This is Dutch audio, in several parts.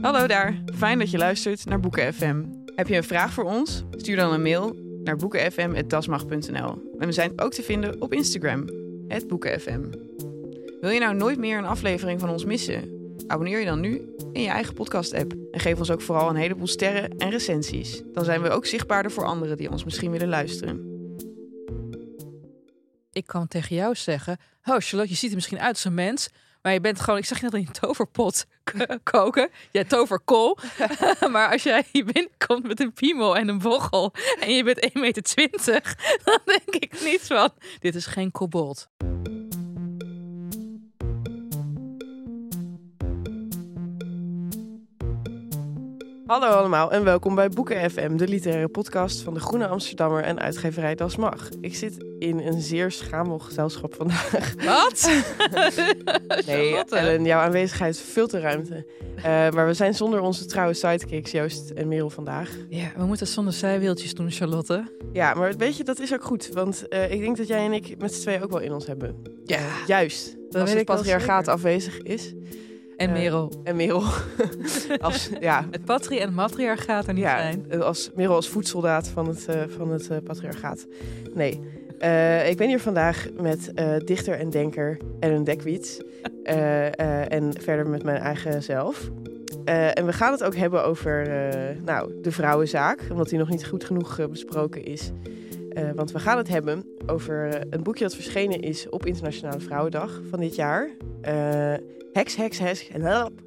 Hallo daar, fijn dat je luistert naar Boeken FM. Heb je een vraag voor ons? Stuur dan een mail naar boekenfm.dasmag.nl. En we zijn ook te vinden op Instagram, boekenfm. Wil je nou nooit meer een aflevering van ons missen? Abonneer je dan nu in je eigen podcast-app. En geef ons ook vooral een heleboel sterren en recensies. Dan zijn we ook zichtbaarder voor anderen die ons misschien willen luisteren. Ik kan tegen jou zeggen: Oh, Charlotte, je ziet er misschien uit als een mens. Maar je bent gewoon, ik zag je net in een toverpot koken. Ja, toverkool. maar als jij hier binnenkomt met een piemel en een bochel en je bent 1,20 meter, dan denk ik niet van, dit is geen kobold. Hallo allemaal en welkom bij Boeken FM, de literaire podcast van de Groene Amsterdammer en uitgeverij Das Mag. Ik zit in een zeer schamel gezelschap vandaag. Wat? Nee, Charlotte. Ellen, jouw aanwezigheid vult de ruimte. Eh, maar we zijn zonder onze trouwe sidekicks Joost en Merel vandaag. Ja, we moeten zonder zijwieltjes doen, Charlotte. Ja, maar weet je, dat is ook goed. Want eh, ik denk dat jij en ik met z'n tweeën ook wel in ons hebben. Ja. Juist, Dat als weet het patriarchaat afwezig is. En Eh, Merel. En Merel als, ja, Het patri en het matriarchaat er niet ja, zijn. als Merel als voedsoldaat van het, eh, van het eh, patriarchaat. Nee. Eh, ik ben hier vandaag met eh, dichter en denker Ellen Dekwiets. Eh, eh, en verder met mijn eigen zelf. Eh, en we gaan het ook hebben over eh, nou, de vrouwenzaak, omdat die nog niet goed genoeg eh, besproken is. Eh, want we gaan het hebben over eh, een boekje dat verschenen is op Internationale Vrouwendag van dit jaar. Eh, heks, heks, heks,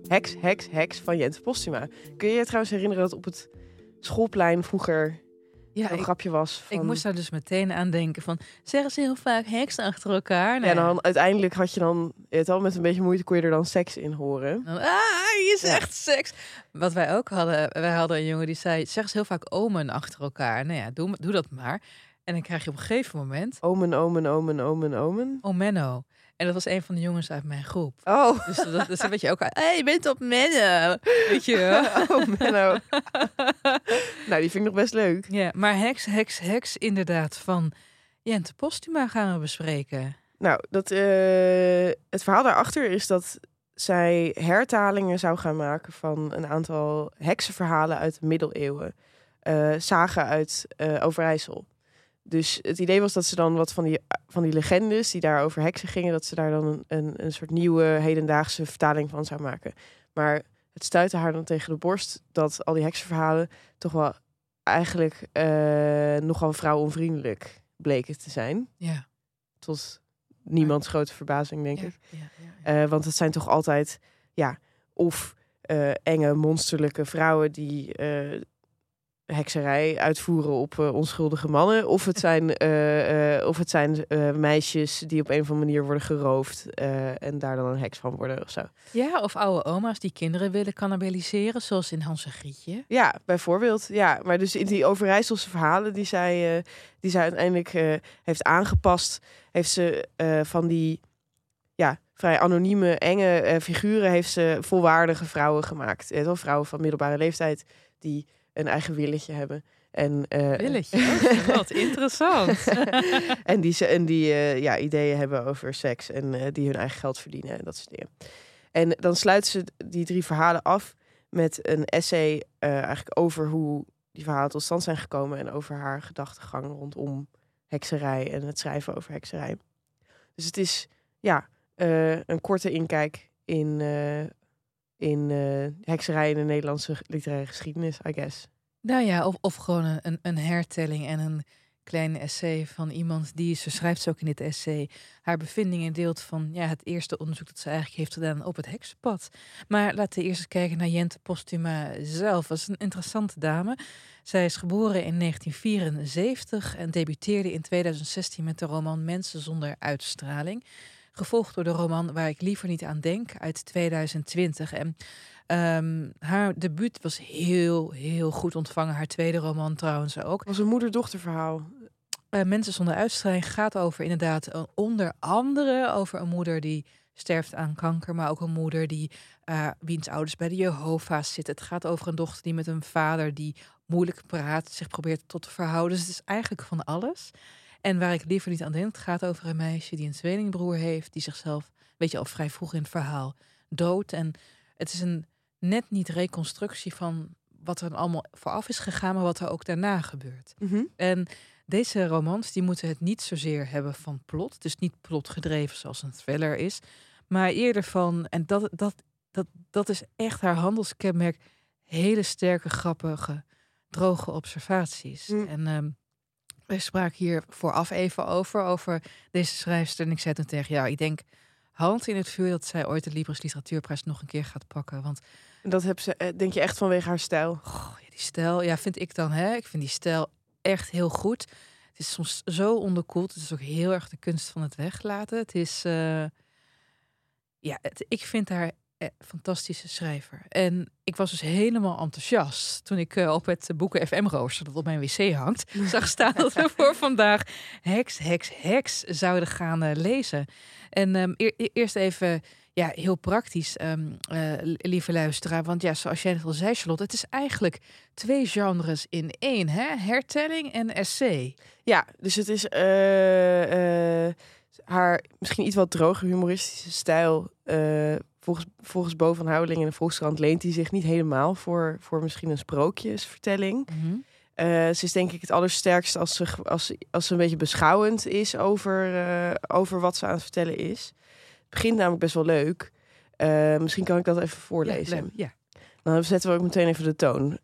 heks, heks, heks van Jens Postuma. Kun je je trouwens herinneren dat op het schoolplein vroeger Ja, een ik, grapje was? Van... ik moest daar dus meteen aan denken van, zeggen ze heel vaak heks achter elkaar? Nou Ja, en dan uiteindelijk had je dan, het al met een beetje moeite kon je er dan seks in horen. Dan, ah, je Ja. zegt seks. Wat wij ook hadden, wij hadden een jongen die zei, zeg eens heel vaak omen achter elkaar. Nou ja, doe, doe dat maar. En dan krijg je op een gegeven moment Omen, omen, omen, omen, omen. Omenno. En dat was een van de jongens uit mijn groep. Oh, Dus dat is een beetje ook, hé, hey, je bent op Menno. Weet je oh Menno. nou, die vind ik nog best leuk. Ja, maar heks, heks, heks inderdaad van Jente Postuma gaan we bespreken. Nou, dat, eh, het verhaal daarachter is dat zij hertalingen zou gaan maken van een aantal heksenverhalen uit de middeleeuwen. eh zagen uit eh, Overijssel. Dus het idee was dat ze dan wat van die, van die legendes die daar over heksen gingen, dat ze daar dan een, een, een soort nieuwe hedendaagse vertaling van zou maken. Maar het stuitte haar dan tegen de borst dat al die heksenverhalen toch wel eigenlijk eh, nogal vrouwonvriendelijk bleken te zijn. Ja, Tot niemands grote verbazing, denk ja, ik. ja, ja, ja. Eh, want het zijn toch altijd, ja, of eh, enge, monsterlijke vrouwen die hekserij uitvoeren op eh, onschuldige mannen. Of het zijn, eh, eh, of het zijn meisjes die op een of andere manier worden geroofd en daar dan een heks van worden of zo. Ja, of oude oma's die kinderen willen cannibaliseren, zoals in Hans en Grietje. Ja, bijvoorbeeld. Ja, maar dus in die Overijsselse verhalen die zij, die zij uiteindelijk heeft aangepast, heeft ze van die ja, vrij anonieme, enge figuren, heeft ze volwaardige vrouwen gemaakt. Wel vrouwen van middelbare leeftijd die een eigen willetje hebben. En, eh, Willetje, oh, wat interessant. en die, en die eh, ja, ideeën hebben over seks en eh, die hun eigen geld verdienen en dat soort dingen. En dan sluiten ze die drie verhalen af met een essay eigenlijk over hoe die verhalen tot stand zijn gekomen en over haar gedachtegang rondom hekserij en het schrijven over hekserij. Dus het is ja, een korte inkijk in, in eh, hekserij in de Nederlandse literaire geschiedenis, I guess. Nou ja, of, of gewoon een- een, hertelling en een klein essay van iemand die, ze schrijft ze ook in dit essay, haar bevindingen deelt van ja, het eerste onderzoek dat ze eigenlijk heeft gedaan op het heksenpad. Maar laten we eerst eens kijken naar Jente Postuma zelf. Dat is een interessante dame. Zij is geboren in 1974 en debuteerde in 2016 met de roman Mensen zonder uitstraling. Gevolgd door de roman Waar ik liever niet aan denk uit 2020. En ehm, haar debuut was heel, heel goed ontvangen. Haar tweede roman trouwens ook. Was een moeder-dochter verhaal. Eh, Mensen zonder uitstraling gaat over inderdaad eh, onder andere over een moeder die sterft aan kanker, maar ook een moeder die eh, wiens ouders bij de Jehovah's zitten. Het gaat over een dochter die met een vader die moeilijk praat, zich probeert tot te verhouden. Dus het is eigenlijk van alles. En waar ik liever niet aan denk, het gaat over een meisje die een tweelingbroer heeft, die zichzelf, weet je al vrij vroeg in het verhaal, dood. En het is een net niet reconstructie van wat er allemaal vooraf is gegaan, maar wat er ook daarna gebeurt. En deze romans die moeten het niet zozeer hebben van plot. Dus niet plotgedreven zoals een thriller is. Maar eerder van, en dat, dat, dat, dat is echt haar handelskenmerk, hele sterke, grappige, droge observaties. Mm. En ehm wij spraken hier vooraf even over, over deze schrijfster. En ik zei toen tegen jou, ik denk hand in het vuur dat zij ooit de Libris Literatuurprijs nog een keer gaat pakken. Want Dat heb ze, eh, denk je echt vanwege haar stijl. Goh, ja, die stijl, ja, vind ik dan, hè? Ik vind die stijl echt heel goed. Het is soms zo onderkoeld. Het is ook heel erg de kunst van het weglaten. Het is, eh, ja, het- ik vind haar fantastische schrijver. En ik was dus helemaal enthousiast toen ik eh, op het Boeken FM rooster dat op mijn wc hangt, zag staan dat we voor vandaag heks, heks, heks zouden gaan eh, lezen. En ehm, e- eerst even ja, heel praktisch, ehm, eh, lieve luisteraar. Want ja, zoals jij net al zei, Charlotte, het is eigenlijk twee genres in één, hè? Hertelling en essay. Ja, dus het is eh, eh, haar misschien iets wat droge humoristische stijl. Volgens, volgens Bo van Houweling in de Volkskrant leent hij zich niet helemaal voor, voor misschien een sprookjesvertelling. Eh, ze is denk ik het allersterkst als ze, als, ze- als ze een beetje beschouwend is over, eh, over wat ze aan het vertellen is. Het begint namelijk best wel leuk. Eh, misschien kan ik dat even voorlezen. Ja. Dan zetten we ook meteen even de toon.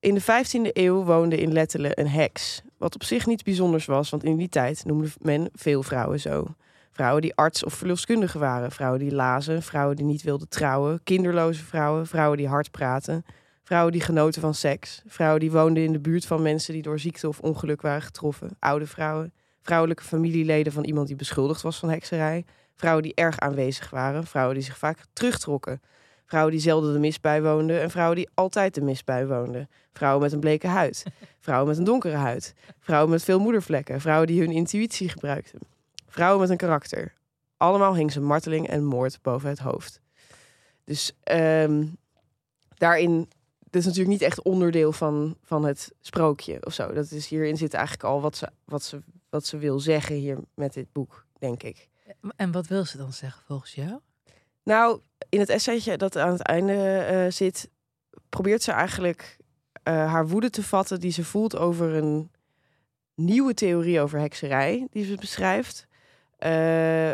In de 15e eeuw woonde in Lettelen een heks. Wat op zich niets bijzonders was, want in die tijd noemde men veel vrouwen zo. Vrouwen die arts of verloskundige waren. Vrouwen die lazen. Vrouwen die niet wilden trouwen. Kinderloze vrouwen. Vrouwen die hard praten. Vrouwen die genoten van seks. Vrouwen die woonden in de buurt van mensen die door ziekte of ongeluk waren getroffen. Oude vrouwen. Vrouwelijke familieleden van iemand die beschuldigd was van hekserij. Vrouwen die erg aanwezig waren. Vrouwen die zich vaak terugtrokken. Vrouwen die zelden de mis bijwoonden. En vrouwen die altijd de mis bijwoonden. Vrouwen met een bleke huid. Vrouwen met een donkere huid. Vrouwen met veel moedervlekken. Vrouwen die hun intuïtie gebruikten. Vrouwen met een karakter. Allemaal hing ze marteling en moord boven het hoofd. Dus ehm, daarin, dit is natuurlijk niet echt onderdeel van, van het sprookje of zo. Dat is hierin zit eigenlijk al wat ze, wat, ze, wat ze wil zeggen hier met dit boek, denk ik. En wat wil ze dan zeggen volgens jou? Nou, in het essaytje dat aan het einde eh, zit, probeert ze eigenlijk eh, haar woede te vatten die ze voelt over een nieuwe theorie over hekserij die ze beschrijft. Eh,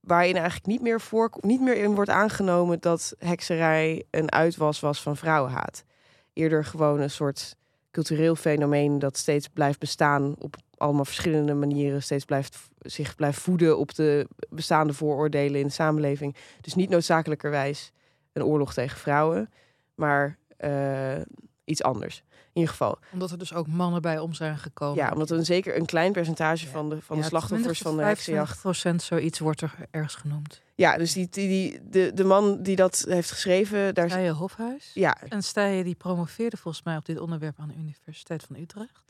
waarin eigenlijk niet meer, voor, niet meer in wordt aangenomen dat hekserij een uitwas was van vrouwenhaat. Eerder gewoon een soort cultureel fenomeen dat steeds blijft bestaan op allemaal verschillende manieren, steeds blijft, zich blijft voeden op de bestaande vooroordelen in de samenleving. Dus niet noodzakelijkerwijs een oorlog tegen vrouwen, maar eh, iets anders. In ieder geval. Omdat er dus ook mannen bij om zijn gekomen. Ja, omdat een zeker een klein percentage Ja. van de, van Ja, de slachtoffers van de heksenjacht. 25% zoiets wordt er ergens genoemd. Ja, dus die, die, die, de, de man die dat heeft geschreven, daar Stijen Hofhuis. ja, En Stijen die promoveerde volgens mij op dit onderwerp aan de Universiteit van Utrecht.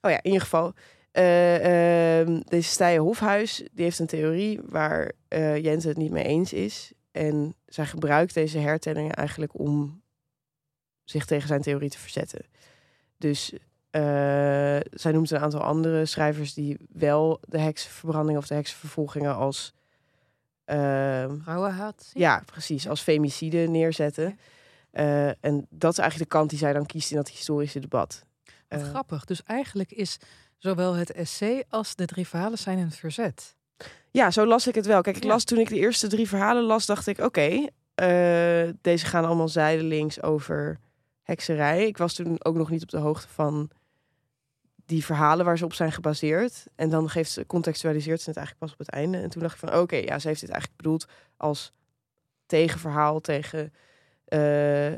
Oh ja, in ieder geval. eh, ehm, deze Stijen Hofhuis, die heeft een theorie waar Jente het niet mee eens is. En zij gebruikt deze hertellingen eigenlijk om zich tegen zijn theorie te verzetten. Dus eh, zij noemt een aantal andere schrijvers die wel de heksenverbranding of de heksenvervolgingen als... ehm, Vrouwenhaat. ja, precies, als femicide neerzetten. Eh, en dat is eigenlijk de kant die zij dan kiest in dat historische debat. Wat Eh, grappig. Dus eigenlijk is zowel het essay als de drie verhalen zijn een verzet. Ja, zo las ik het wel. Kijk, ik las toen ik de eerste drie verhalen las, dacht ik, oké, deze gaan allemaal zijdelings over hekserij. Ik was toen ook nog niet op de hoogte van die verhalen waar ze op zijn gebaseerd. En dan geeft ze, contextualiseert ze het eigenlijk pas op het einde. En toen dacht ik van, oké, ja, ze heeft dit eigenlijk bedoeld als tegenverhaal tegen eh,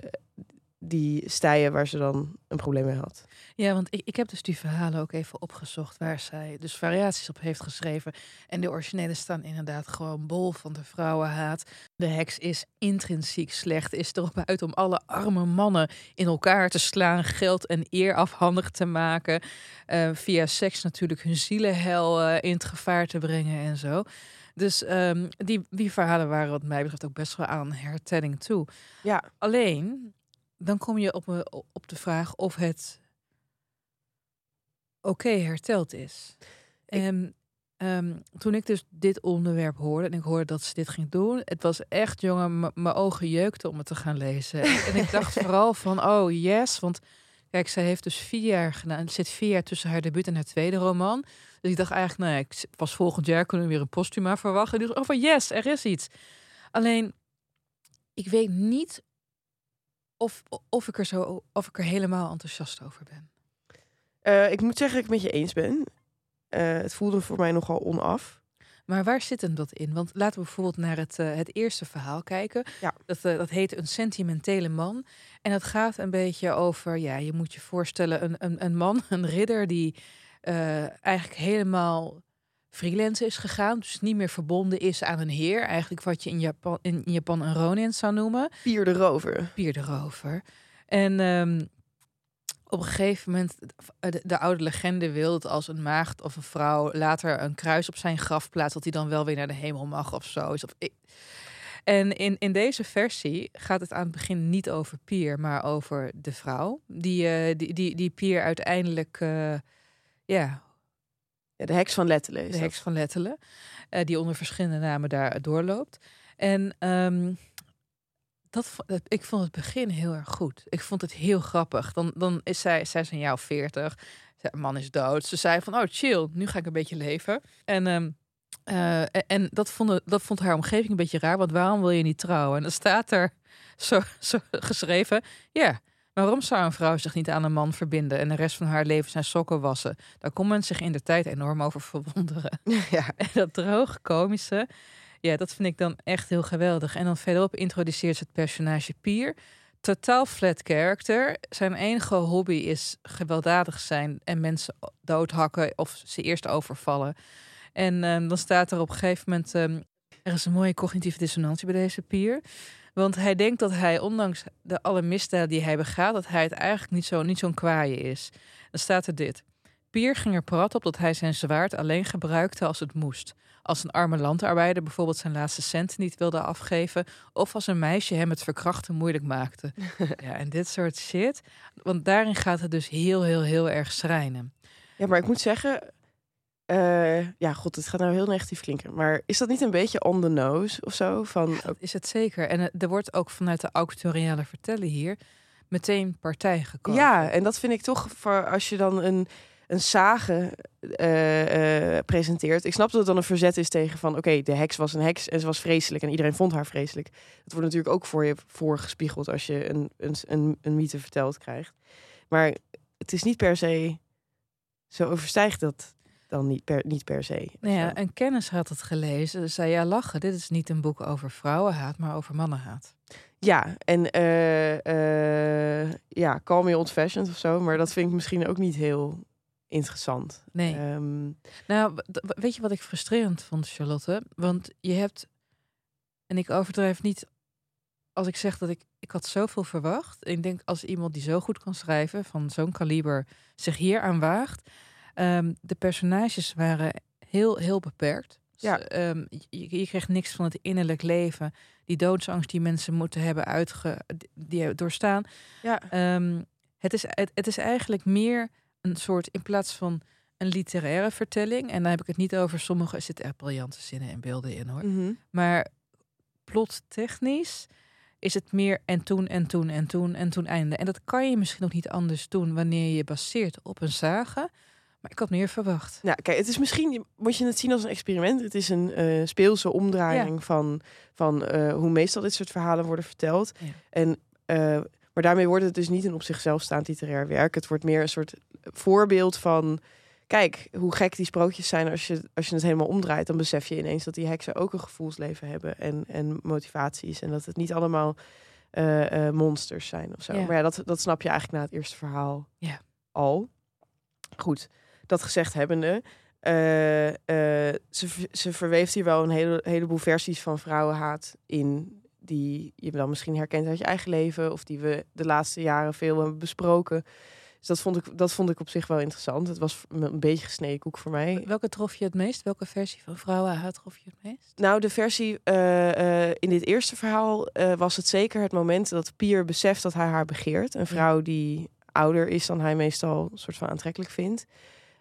die stijen waar ze dan een probleem mee had. Ja, want ik, ik heb dus die verhalen ook even opgezocht waar zij dus variaties op heeft geschreven. En de originele staan inderdaad gewoon bol van de vrouwenhaat. De heks is intrinsiek slecht, is erop uit om alle arme mannen in elkaar te slaan, geld en eer afhandig te maken. eh, via seks natuurlijk hun zielenhel eh, in het gevaar te brengen en zo. Dus ehm, die, die verhalen waren wat mij betreft ook best wel aan hertelling toe. Ja, Alleen, dan kom je op, me- op de vraag of het oké herteld is. Ik- En ehm, toen ik dus dit onderwerp hoorde en ik hoorde dat ze dit ging doen, het was echt, jongen, mijn ogen jeukten om het te gaan lezen. en, ik dacht vooral van, oh yes, want kijk, zij heeft dus vier jaar gedaan. Zit vier jaar tussen haar debuut en haar tweede roman. Dus ik dacht eigenlijk, nou, ja, ik s- pas volgend jaar kunnen we weer een postuma verwachten. Dus oh, van yes, er is iets. Alleen, ik weet niet of, of, ik er zo, of ik er helemaal enthousiast over ben. Eh, ik moet zeggen dat ik het met je eens ben. Eh, het voelde voor mij nogal onaf. Maar waar zit hem dat in? Want laten we bijvoorbeeld naar het, eh, het eerste verhaal kijken. Ja. Dat, dat heet Een sentimentele man. En dat gaat een beetje over, ja, je moet je voorstellen, een, een, een man, een ridder die eigenlijk helemaal freelance is gegaan. Dus niet meer verbonden is aan een heer. Eigenlijk wat je in Japan, in Japan een ronin zou noemen. Pier de Rover. Pier erover. En ehm, op een gegeven moment, de, de oude legende wil dat als een maagd of een vrouw later een kruis op zijn graf plaatst, dat hij dan wel weer naar de hemel mag of zo. is. En in, in deze versie gaat het aan het begin niet over Pier, maar over de vrouw. Die, eh, die, die, die Pier uiteindelijk, eh, ja, Ja, de heks van Lettelen is de dat. heks van Lettelen, eh, die onder verschillende namen daar doorloopt. En ehm, dat, ik vond het begin heel erg goed. Ik vond het heel grappig. Dan, dan is zij, zij is een jaar of veertig. Haar man is dood. Ze zei van, oh chill, nu ga ik een beetje leven. En, ehm, eh, en- en dat, vond, dat vond haar omgeving een beetje raar. Want waarom wil je niet trouwen? En dan staat er zo, zo geschreven, ja... Waarom zou een vrouw zich niet aan een man verbinden en de rest van haar leven zijn sokken wassen? Daar kon men zich in de tijd enorm over verwonderen. ja. En dat droge komische, ja, dat vind ik dan echt heel geweldig. En dan verderop introduceert ze het personage Pier. Totaal flat character. Zijn enige hobby is gewelddadig zijn en mensen doodhakken of ze eerst overvallen. En ehm, dan staat er op een gegeven moment, ehm, er is een mooie cognitieve dissonantie bij deze Pier. Want hij denkt dat hij, ondanks de alle misdaden die hij begaat, dat hij het eigenlijk niet zo niet zo'n kwaaie is. Dan staat er dit. Pier ging er prat op dat hij zijn zwaard alleen gebruikte als het moest. Als een arme landarbeider bijvoorbeeld zijn laatste cent niet wilde afgeven. Of als een meisje hem het verkrachten moeilijk maakte. ja, en dit soort shit. Want daarin gaat het dus heel, heel, heel erg schrijnen. ja, maar ik moet zeggen... eh, ja, god, het gaat nou heel negatief klinken. Maar is dat niet een beetje on the nose of zo? Van, is het zeker. En eh, er wordt ook vanuit de autoriale vertellen hier meteen partij gekozen. Ja, en dat vind ik toch voor als je dan een, een sage eh, presenteert. Ik snap dat het dan een verzet is tegen van oké, de heks was een heks en ze was vreselijk en iedereen vond haar vreselijk. Dat wordt natuurlijk ook voor je voorgespiegeld als je een, een, een, een mythe verteld krijgt. Maar het is niet per se, zo overstijgt dat dan niet per, niet per se. Nou ja, een kennis had het gelezen. Ze zei, ja, lachen. Dit is niet een boek over vrouwenhaat, maar over mannenhaat. Ja, en eh, eh, ja, call me old fashioned of zo, maar dat vind ik misschien ook niet heel interessant. Nee. Ehm, Nou, weet je wat ik frustrerend vond, Charlotte? Want je hebt, en ik overdrijf niet als ik zeg dat ik, ik had zoveel verwacht. Ik denk als iemand die zo goed kan schrijven, van zo'n kaliber, zich hier aan waagt. Ehm, de personages waren heel, heel beperkt. Ja. Ze, ehm, je, je kreeg niks van het innerlijk leven. Die doodsangst die mensen moeten hebben uitge, die doorstaan. ja, Ehm, het, is, het, het is eigenlijk meer een soort, in plaats van een literaire vertelling, en dan heb ik het niet over sommige, er zitten echt briljante zinnen en beelden in hoor. mhm. Maar plottechnisch is het meer en toen en toen en toen en toen einde. En dat kan je misschien ook niet anders doen wanneer je je baseert op een sage. Maar ik had meer verwacht. Nou, kijk, het is misschien, moet je het zien als een experiment. Het is een eh, speelse omdraaiing van, van eh, hoe meestal dit soort verhalen worden verteld. Ja. En, eh, maar daarmee wordt het dus niet een op zichzelf staand literair werk. Het wordt meer een soort voorbeeld van... Kijk, hoe gek die sprookjes zijn als je, als je het helemaal omdraait. Dan besef je ineens dat die heksen ook een gevoelsleven hebben en, en motivaties. En dat het niet allemaal monsters zijn of zo. Ja. Maar ja, dat, dat snap je eigenlijk na het eerste verhaal Ja. al. Goed, dat gezegd hebbende. eh, ze, ze verweeft hier wel een hele, heleboel versies van vrouwenhaat in. Die je dan misschien herkent uit je eigen leven. Of die we de laatste jaren veel hebben besproken. Dus dat vond ik, dat vond ik op zich wel interessant. Het was een beetje gesneden koek voor mij. Welke trof je het meest? Welke versie van vrouwenhaat trof je het meest? Nou, de versie eh, in dit eerste verhaal was het zeker het moment dat Pier beseft dat hij haar begeert. Een vrouw die ouder is dan hij meestal een soort van aantrekkelijk vindt.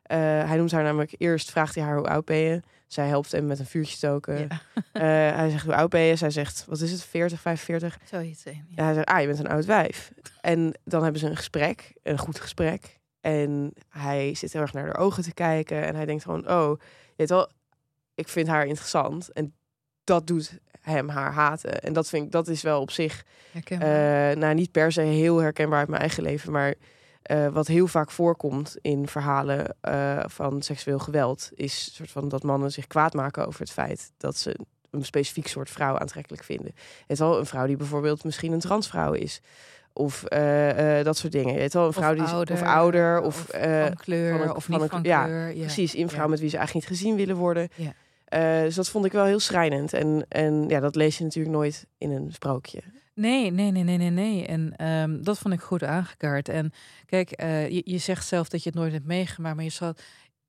Eh, hij noemt haar namelijk eerst, vraagt hij haar hoe oud ben je? Zij helpt hem met een vuurtje stoken. Ja, Eh, hij zegt hoe oud ben je? Zij zegt, wat is het, 40, 45? zoiets. Ja, Ja. hij zegt, ah, je bent een oud wijf. En dan hebben ze een gesprek, een goed gesprek. En hij zit heel erg naar haar ogen te kijken. En hij denkt gewoon, oh, je weet wel, ik vind haar interessant. En dat doet hem haar haten. En dat vind ik, dat is wel op zich, eh, nou niet per se heel herkenbaar uit mijn eigen leven, maar eh, wat heel vaak voorkomt in verhalen eh, van seksueel geweld, is soort van dat mannen zich kwaad maken over het feit dat ze een specifiek soort vrouw aantrekkelijk vinden. Het is wel een vrouw die bijvoorbeeld misschien een transvrouw is. Of eh, dat soort dingen. Weet wel, een vrouw die is- ouder, of ouder, of, van kleur, van een- of van niet een- van ja, kleur. Ja. precies, in vrouw Ja. met wie ze eigenlijk niet gezien willen worden. Ja. Dus dat vond ik wel heel schrijnend. En, en ja, dat lees je natuurlijk nooit in een sprookje. Nee, nee, nee, nee, nee, nee. En ehm, dat vond ik goed aangekaart. En kijk, eh, je, je zegt zelf dat je het nooit hebt meegemaakt, maar je zal,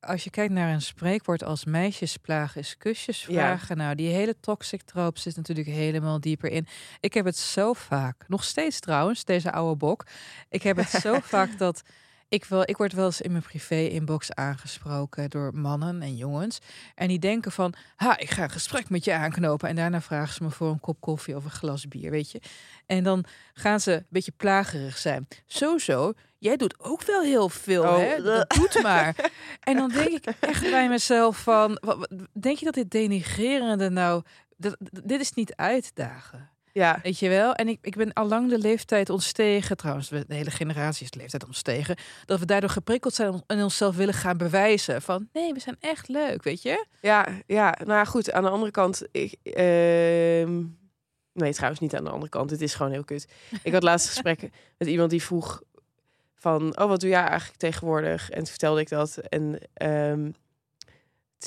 als je kijkt naar een spreekwoord als meisjesplaag is kusjes Ja. vragen. Nou, die hele toxic trope zit natuurlijk helemaal dieper in. Ik heb het zo vaak, nog steeds trouwens, deze oude bok. Ik heb het zo vaak dat ik wel, ik word wel eens in mijn privé-inbox aangesproken door mannen en jongens. En die denken van, ha, ik ga een gesprek met je aanknopen. En daarna vragen ze me voor een kop koffie of een glas bier, weet je. En dan gaan ze een beetje plagerig zijn. Zo, zo, jij doet ook wel heel veel, Oh, hè? Dat doet maar. En dan denk ik echt bij mezelf van, wat- wat- denk je dat dit denigrerende nou... Dat, dit is niet uitdagen. Ja, Weet je wel? En ik, ik ben al lang de leeftijd ontstegen. Trouwens, we- de hele generatie is de leeftijd ontstegen. Dat we daardoor geprikkeld zijn en onszelf willen gaan bewijzen. Van nee, we zijn echt leuk, weet je? ja, ja. Nou ja, goed. Aan de andere kant... Ik, ehm, nee, trouwens niet aan de andere kant. Het is gewoon heel kut. Ik had laatst gesprekken met iemand die vroeg van... Oh, wat doe jij eigenlijk tegenwoordig? En toen vertelde ik dat. En ehm,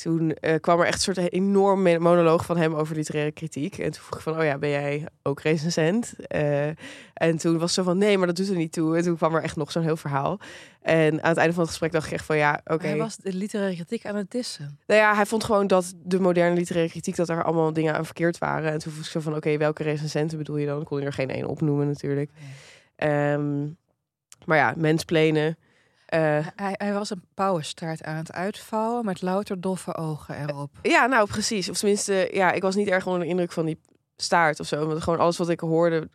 toen eh, kwam er echt een soort enorm monoloog van hem over literaire kritiek. En toen vroeg ik van, oh ja, ben jij ook recensent? Eh, en toen was zo van, nee, maar dat doet er niet toe. En toen kwam er echt nog zo'n heel verhaal. En aan het einde van het gesprek dacht ik echt van, ja, oké. Hij was de literaire kritiek aan het dissen. Nou ja, hij vond gewoon dat de moderne literaire kritiek... dat er allemaal dingen aan verkeerd waren. En toen vroeg ik zo van, oké, welke recensenten bedoel je dan? Ik kon je er geen één opnoemen natuurlijk. Ehm, maar ja, mensplenen. Eh, Hij, hij was een pauwenstaart aan het uitvouwen met louter doffe ogen erop. ja, nou precies. Of tenminste, ja, ik was niet erg onder de indruk van die staart of zo. Want gewoon alles wat ik hoorde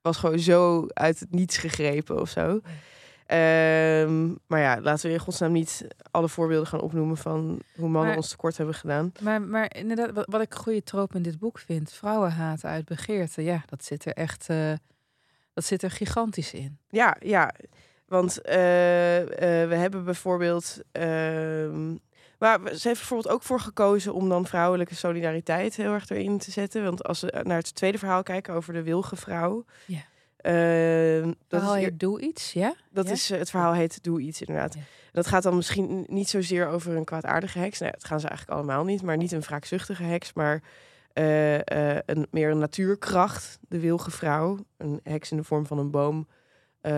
was gewoon zo uit het niets gegrepen of zo. Ehm, maar ja, laten we in godsnaam niet alle voorbeelden gaan opnoemen van hoe mannen Maar- ons tekort hebben gedaan. Maar, maar inderdaad, wat, wat ik een goede troop in dit boek vind, vrouwenhaat uit begeerte, ja, dat zit er echt, eh, dat zit er gigantisch in. Ja, ja. Want eh, eh, we hebben bijvoorbeeld. ehm, maar ze heeft bijvoorbeeld ook voor gekozen om dan vrouwelijke solidariteit heel erg erin te zetten. Want als we naar het tweede verhaal kijken over de wilge vrouw. Ja. ehm, dat Verhaal is, heet Doe iets, ja? dat Ja? is, eh, het verhaal heet Doe iets, inderdaad. Ja. Dat gaat dan misschien niet zozeer over een kwaadaardige heks. Nou, dat gaan ze eigenlijk allemaal niet. Maar niet een wraakzuchtige heks, maar een, meer een natuurkracht. De wilge vrouw. Een heks in de vorm van een boom. Eh,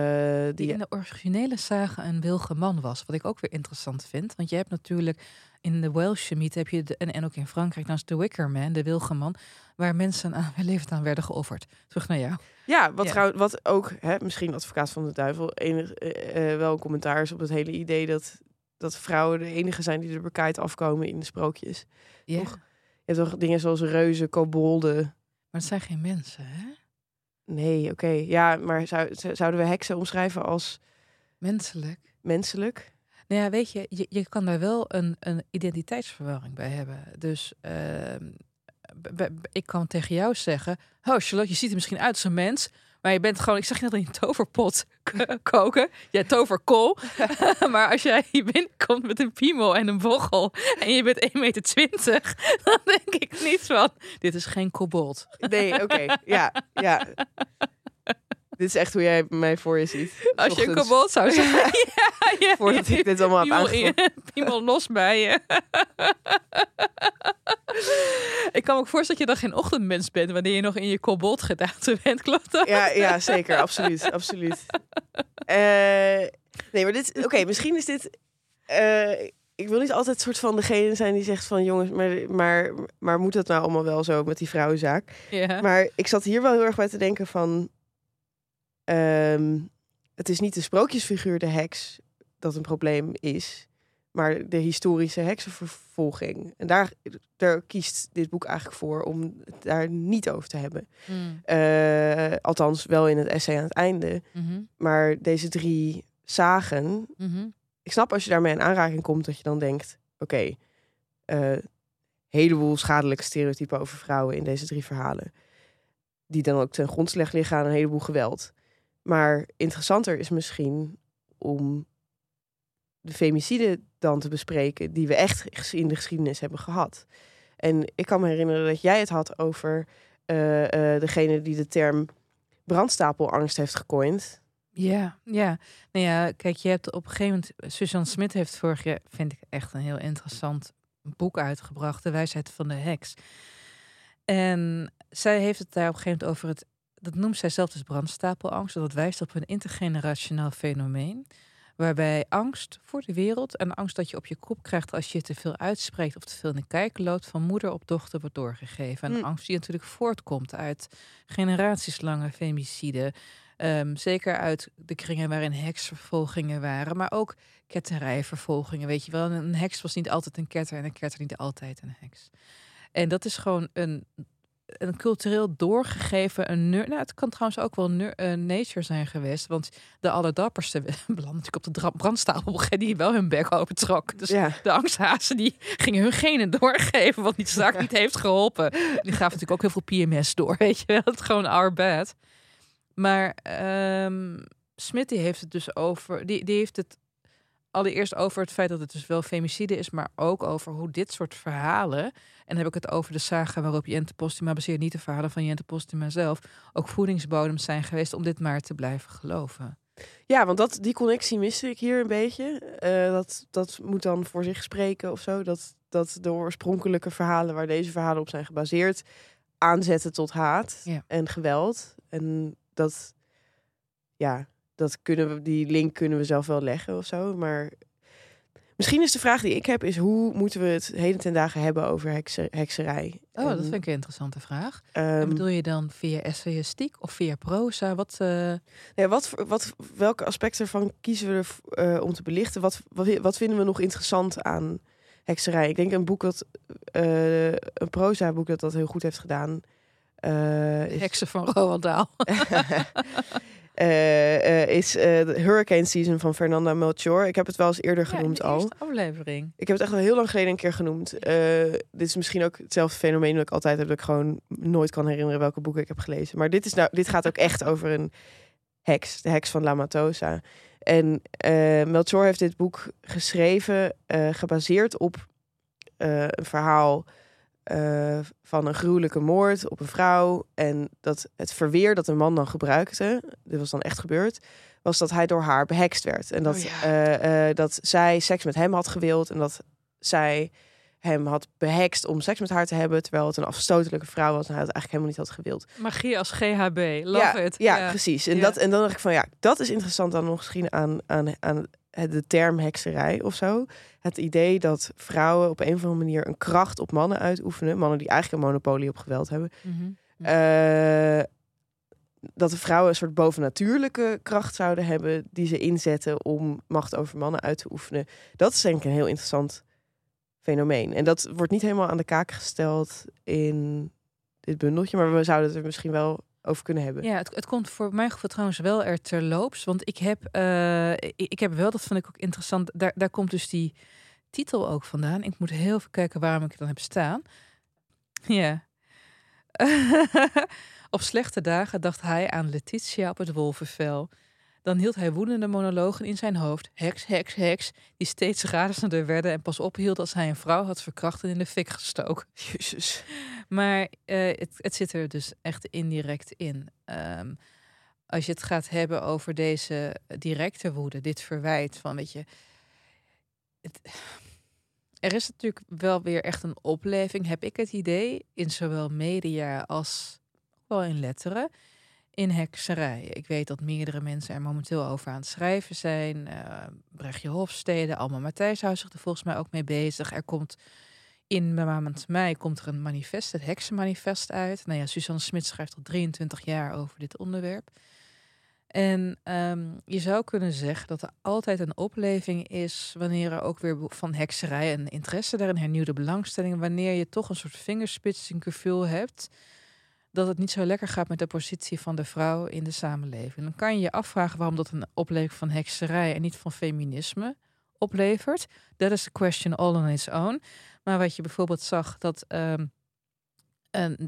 Die die in de originele sage een wilge man was. Wat ik ook weer interessant vind. Want je hebt natuurlijk in de Welsh mythe heb je de, en, en ook in Frankrijk naast de Wicker Man, de wilge man, waar mensen aan hun leven aan werden geofferd. Terug naar jou. Ja, wat, Ja. trouw- wat ook, hè, misschien advocaat van de duivel, enig, eh, eh, wel een commentaar is op het hele idee dat, dat vrouwen de enige zijn die er bekijkt afkomen in de sprookjes. Ja. Toch? Je hebt toch dingen zoals reuzen, kobolden. Maar het zijn geen mensen, hè? Nee, oké. Ja, maar zou, zouden we heksen omschrijven als Menselijk. menselijk? Nou ja, weet je, je, je kan daar wel een, een identiteitsverwarring bij hebben. Dus ehm, ik kan tegen jou zeggen... Oh, Charlotte, je ziet er misschien uit als een mens... maar je bent gewoon... Ik zag je net in je toverpot koken. Jij toverkool. maar als jij hier binnenkomt met een piemel en een bochel... en je bent 1,20 meter... dan denk ik niet van... Dit is geen kobold. Nee, oké. Ja, ja. Dit is echt hoe jij mij voor je ziet. Als je een kobold zou zijn. ja, ja, Voordat ik dit allemaal heb aangevoerd. piemel los bij je. ik kan me ook voorstellen dat je dan geen ochtendmens bent wanneer je nog in je kobold gedaante bent, klopt dat? Ja, ja, zeker. Absoluut. absoluut. Eh, nee, maar dit... Oké, misschien is dit... eh, ik wil niet altijd soort van degene zijn die zegt van... jongens, maar, maar, maar moet dat nou allemaal wel zo met die vrouwenzaak? Ja. Maar ik zat hier wel heel erg bij te denken van... ehm, het is niet de sprookjesfiguur, de heks, dat een probleem is... maar de historische heksenvervolging. En daar, daar kiest dit boek eigenlijk voor om het daar niet over te hebben. Mm, Eh, althans, wel in het essay aan het einde. mhm, Maar deze drie zagen... mhm. Ik snap als je daarmee in aanraking komt dat je dan denkt... Oké, eh heleboel schadelijke stereotypen over vrouwen in deze drie verhalen. Die dan ook ten grondslag liggen aan een heleboel geweld. Maar interessanter is misschien om de femicide dan te bespreken... die we echt in de geschiedenis hebben gehad. En ik kan me herinneren dat jij het had over eh, eh, degene die de term brandstapelangst heeft gecoind. Ja, ja. Nou ja, kijk, je hebt op een gegeven moment... Suzanne Smit heeft vorig jaar, vind ik echt een heel interessant boek uitgebracht. De wijsheid van de heks. En zij heeft het daar op een gegeven moment over het... Dat noemt zij zelf dus brandstapelangst. Dat wijst op een intergenerationeel fenomeen. Waarbij angst voor de wereld en angst dat je op je kop krijgt als je te veel uitspreekt of te veel in de kijker loopt, van moeder op dochter wordt doorgegeven. En Mm. angst die natuurlijk voortkomt uit generatieslange femicide. Ehm, zeker uit de kringen waarin heksvervolgingen waren, maar ook ketterijvervolgingen. Weet je wel, een heks was niet altijd een ketter en een ketter niet altijd een heks. En dat is gewoon een, een cultureel doorgegeven, een ner- nou, het kan trouwens ook wel ner- eh, nature zijn geweest, want de allerdapperste belanden natuurlijk op de brandstapel die wel hun bek open trok. Dus Ja. de angsthazen die gingen hun genen doorgeven, wat die zaak niet heeft geholpen. Die gaven natuurlijk ook heel veel PMS door, weet je wel. Het is gewoon our bad. Maar Smit die heeft het dus over, die, die heeft het allereerst over het feit dat het dus wel femicide is, maar ook over hoe dit soort verhalen, en dan heb ik het over de saga waarop Jente Postuma baseert, niet de verhalen van Jente Postuma zelf, ook voedingsbodems zijn geweest om dit maar te blijven geloven. Ja, want dat, die connectie miste ik hier een beetje. Eh, dat, dat moet dan voor zich spreken of zo. Dat, dat de oorspronkelijke verhalen waar deze verhalen op zijn gebaseerd... aanzetten tot haat Ja. en geweld. En dat, ja, dat kunnen we, die link kunnen we zelf wel leggen of zo. Maar misschien is de vraag die ik heb... is hoe moeten we het heden ten dagen hebben over hekse- hekserij? Oh, dat vind ik een interessante vraag. en bedoel je dan via essayistiek of via proza? Wat, Ja, wat, wat, welke aspecten ervan kiezen we er, eh, om te belichten? Wat, wat, wat vinden we nog interessant aan hekserij? Ik denk een boek dat eh, een proza boek dat dat heel goed heeft gedaan. eh, is, heksen van Roald Dahl? eh, eh, is eh, de Hurricane Season van Fernanda Melchor. Ik heb het wel eens eerder genoemd ja, in de al. aflevering. Ik heb het echt al heel lang geleden een keer genoemd. Dit is misschien ook hetzelfde fenomeen dat ik altijd heb. Dat ik gewoon nooit kan herinneren welke boeken ik heb gelezen. Maar dit, is nou, dit gaat ook echt over een heks. De heks van La Matosa. En eh Melchor heeft dit boek geschreven, gebaseerd op een verhaal eh, van een gruwelijke moord op een vrouw. En dat het verweer dat een man dan gebruikte, dit was dan echt gebeurd, was dat hij door haar behekst werd. En dat, Oh ja. eh, eh, dat zij seks met hem had gewild en dat zij hem had behekst om seks met haar te hebben, terwijl het een afstotelijke vrouw was en hij het eigenlijk helemaal niet had gewild. Magie als GHB. Love ja, it. Ja, precies. En, Ja. Dat, en dan dacht ik van ja, dat is interessant dan nog misschien aan, aan, aan de term hekserij of zo. Het idee dat vrouwen op een of andere manier een kracht op mannen uitoefenen. Mannen die eigenlijk een monopolie op geweld hebben. Mhm. Eh, dat de vrouwen een soort bovennatuurlijke kracht zouden hebben die ze inzetten om macht over mannen uit te oefenen. Dat is denk ik een heel interessant fenomeen. En dat wordt niet helemaal aan de kaak gesteld in dit bundeltje, maar we zouden het er misschien wel over kunnen hebben. Ja, het, het komt voor mijn gevoel trouwens wel er terloops. Want ik heb, eh, ik, heb wel, dat vond ik ook interessant. Daar, daar komt dus die titel ook vandaan. Ik moet heel even kijken waarom ik het dan heb staan. Ja. op slechte dagen dacht hij aan Letitia op het wolvenvel. Dan hield hij woedende monologen in zijn hoofd. Heks, heks, heks. Die steeds razender werden en pas ophield als hij een vrouw had verkracht en in de fik gestoken. Jezus. Maar eh, het, het zit er dus echt indirect in. Ehm, als je het gaat hebben over deze directe woede, dit verwijt van, weet je, het, er is natuurlijk wel weer echt een opleving, heb ik het idee, in zowel media als wel in letteren, in hekserij. Ik weet dat meerdere mensen er momenteel over aan het schrijven zijn. Uh, Brechtje Hofstede, Alma Matthijs houdt zich er volgens mij ook mee bezig. Er komt in maand mei komt er een manifest, het heksenmanifest uit. Nou ja, Suzanne Smit schrijft al 23 jaar over dit onderwerp. En ehm, je zou kunnen zeggen dat er altijd een opleving is wanneer er ook weer van hekserij en interesse daarin, hernieuwde belangstelling, wanneer je toch een soort vingerspitsengevoel hebt dat het niet zo lekker gaat met de positie van de vrouw in de samenleving. Dan kan je je afvragen waarom dat een opleving van hekserij en niet van feminisme oplevert. Dat is a question all on its own. Maar wat je bijvoorbeeld zag dat um,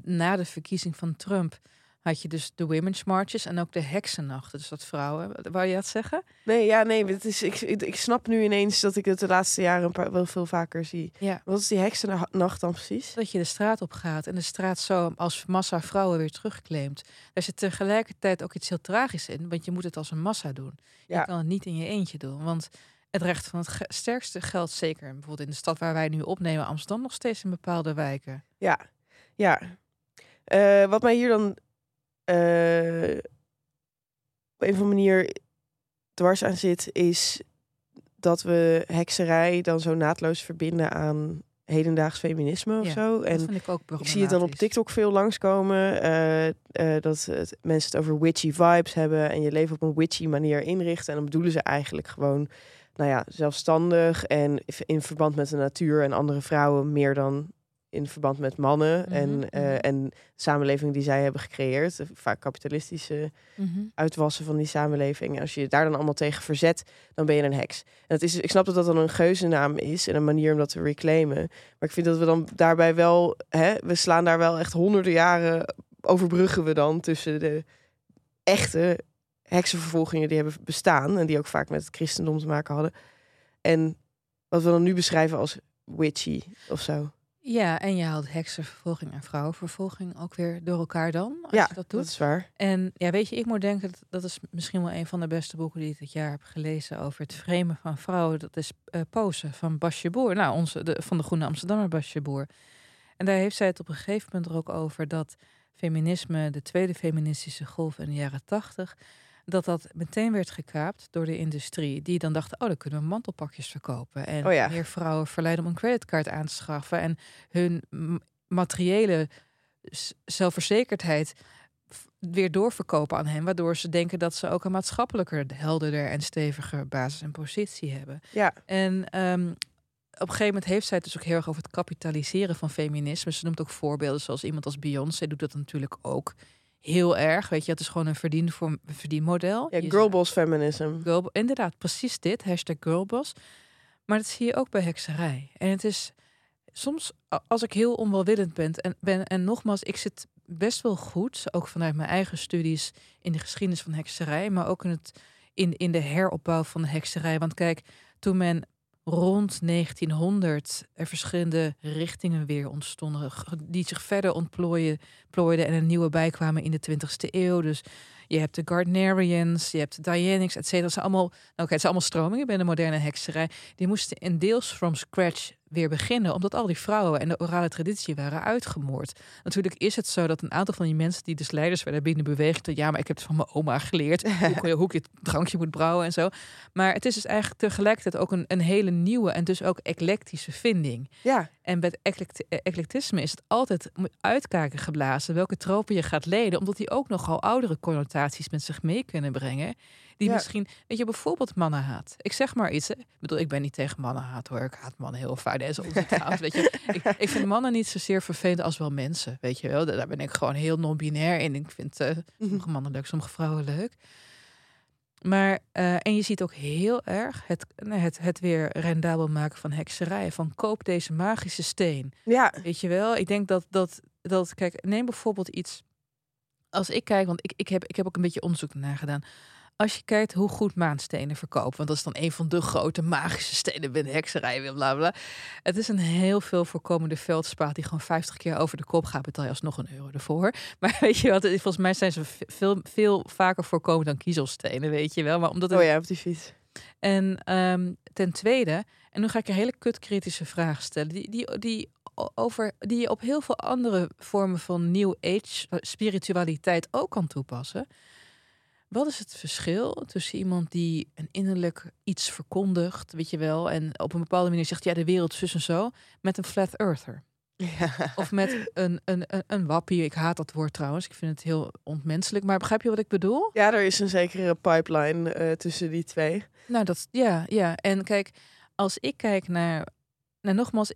na de verkiezing van Trump had je dus de women's marches en ook de heksennachten. Dus dat vrouwen, wou je dat zeggen? Nee, ja, nee, het is, ik, ik, snap nu ineens dat ik het de laatste jaren een paar, wel veel vaker zie. Ja. Wat is die heksennacht dan precies? Dat je de straat op gaat en de straat zo als massa vrouwen weer terugclaimt. Daar zit tegelijkertijd ook iets heel tragisch in, want je moet het als een massa doen. Je kan het niet in je eentje doen, want het recht van het sterkste geldt zeker bijvoorbeeld in de stad waar wij nu opnemen, Amsterdam, nog steeds in bepaalde wijken. Ja, ja. Uh, wat mij hier dan uh, op een of andere manier dwars aan zit, is dat we hekserij dan zo naadloos verbinden aan hedendaags feminisme of zo. En dat ik ook ik zie het dan op TikTok veel langskomen. Uh, uh, dat het, mensen het over witchy vibes hebben en je leven op een witchy manier inrichten. En dan bedoelen ze eigenlijk gewoon, nou ja, zelfstandig en in verband met de natuur en andere vrouwen meer dan in verband met mannen en, uh, en samenleving die zij hebben gecreëerd. Vaak kapitalistische mhm. uitwassen van die samenleving. En als je daar dan allemaal tegen verzet, dan ben je een heks. En dat is, ik snap dat dat dan een geuzennaam is en een manier om dat te reclaimen. Maar ik vind dat we dan daarbij wel, hè, we slaan daar wel echt honderden jaren overbruggen we dan tussen de echte heksenvervolgingen die hebben bestaan en die ook vaak met het christendom te maken hadden. En wat we dan nu beschrijven als witchy of zo. Ja, en je haalt heksenvervolging en vrouwenvervolging ook weer door elkaar dan. Als ja, je dat doet. dat is waar. En ja, weet je, ik moet denken dat dat is misschien wel een van de beste boeken die ik dit jaar heb gelezen over het framen van vrouwen. Dat is uh, Pose van Basje Boer. Nou, onze, de, van de Groene Amsterdammer Basje Boer. En daar heeft zij het op een gegeven moment er ook over dat feminisme, de tweede feministische golf in de jaren tachtig, dat dat meteen werd gekaapt door de industrie. Die dan dachten, oh, dan kunnen we mantelpakjes verkopen. En oh meer vrouwen verleiden om een creditcard aan te schaffen. En hun materiële zelfverzekerdheid weer doorverkopen aan hen. Waardoor ze denken dat ze ook een maatschappelijker, helderder en steviger basis en positie hebben. Ja. En um, op een gegeven moment heeft zij het dus ook heel erg over het kapitaliseren van feminisme. Ze noemt ook voorbeelden zoals iemand als Beyoncé doet dat natuurlijk ook heel erg. Weet je, het is gewoon een verdien voor verdienmodel. Ja, girlboss feminism. Girl, inderdaad, precies dit. Hashtag girlboss. Maar dat zie je ook bij hekserij. En het is soms, als ik heel onwelwillend ben en, ben, en nogmaals, ik zit best wel goed, ook vanuit mijn eigen studies in de geschiedenis van hekserij, maar ook in, het, in, in de heropbouw van de hekserij. Want kijk, toen men rond 1900 er verschillende richtingen weer ontstonden, die zich verder ontplooiden en een nieuwe bijkwamen in de 20ste eeuw. Dus je hebt de Gardnerians, je hebt de Dianics, et cetera. Zijn allemaal, nou, okay, het zijn allemaal stromingen binnen de moderne hekserij. Die moesten in deels from scratch weer beginnen, omdat al die vrouwen en de orale traditie waren uitgemoord. Natuurlijk is het zo dat een aantal van die mensen die dus leiders werden binnen beweging, ja, maar ik heb het van mijn oma geleerd, hoe, je, hoe je het drankje moet brouwen en zo. Maar het is dus eigenlijk tegelijkertijd ook een, een hele nieuwe en dus ook eclectische vinding. Ja. En bij het eclectisme is het altijd uitkaken geblazen welke tropen je gaat leden, omdat die ook nogal oudere connotaties met zich mee kunnen brengen. Die misschien, weet je, bijvoorbeeld mannenhaat. Ik zeg maar iets. Ik bedoel, ik ben niet tegen mannenhaat hoor. Ik haat mannen heel vaak. Dat is weet je. Ik, ik, vind mannen niet zozeer vervelend als wel mensen. Weet je wel. Daar ben ik gewoon heel non-binair in. Ik vind uh, sommige mannen leuk, sommige vrouwen leuk. Maar, uh, en je ziet ook heel erg het, het, het weer rendabel maken van hekserij. Van koop deze magische steen. Ja. Weet je wel? Ik denk dat, dat, dat kijk, neem bijvoorbeeld iets. Als ik kijk, want ik, ik, heb, ik heb ook een beetje onderzoek naar gedaan als je kijkt hoe goed maanstenen verkopen, want dat is dan een van de grote magische stenen binnen hekserij, bla bla. Het is een heel veel voorkomende veldspaat die gewoon 50 keer over de kop gaat, betaal je alsnog een euro ervoor. Maar weet je wat, volgens mij zijn ze veel, veel vaker voorkomend dan kiezelstenen, weet je wel. Maar omdat het... Oh ja, op die fiets. En ehm, ten tweede, en nu ga ik een hele kutkritische vraag stellen, die, die, die, over, die je op heel veel andere vormen van New Age spiritualiteit ook kan toepassen. Wat is het verschil tussen iemand die een innerlijk iets verkondigt, weet je wel, en op een bepaalde manier zegt, ja, de wereld zus en zo, met een flat earther? Ja. Of met een, een, een, een wappie. Ik haat dat woord trouwens. Ik vind het heel onmenselijk. Maar begrijp je wat ik bedoel? Ja, er is een zekere pipeline uh, tussen die twee. Nou, dat ja, ja. En kijk, als ik kijk naar. Nou, nogmaals,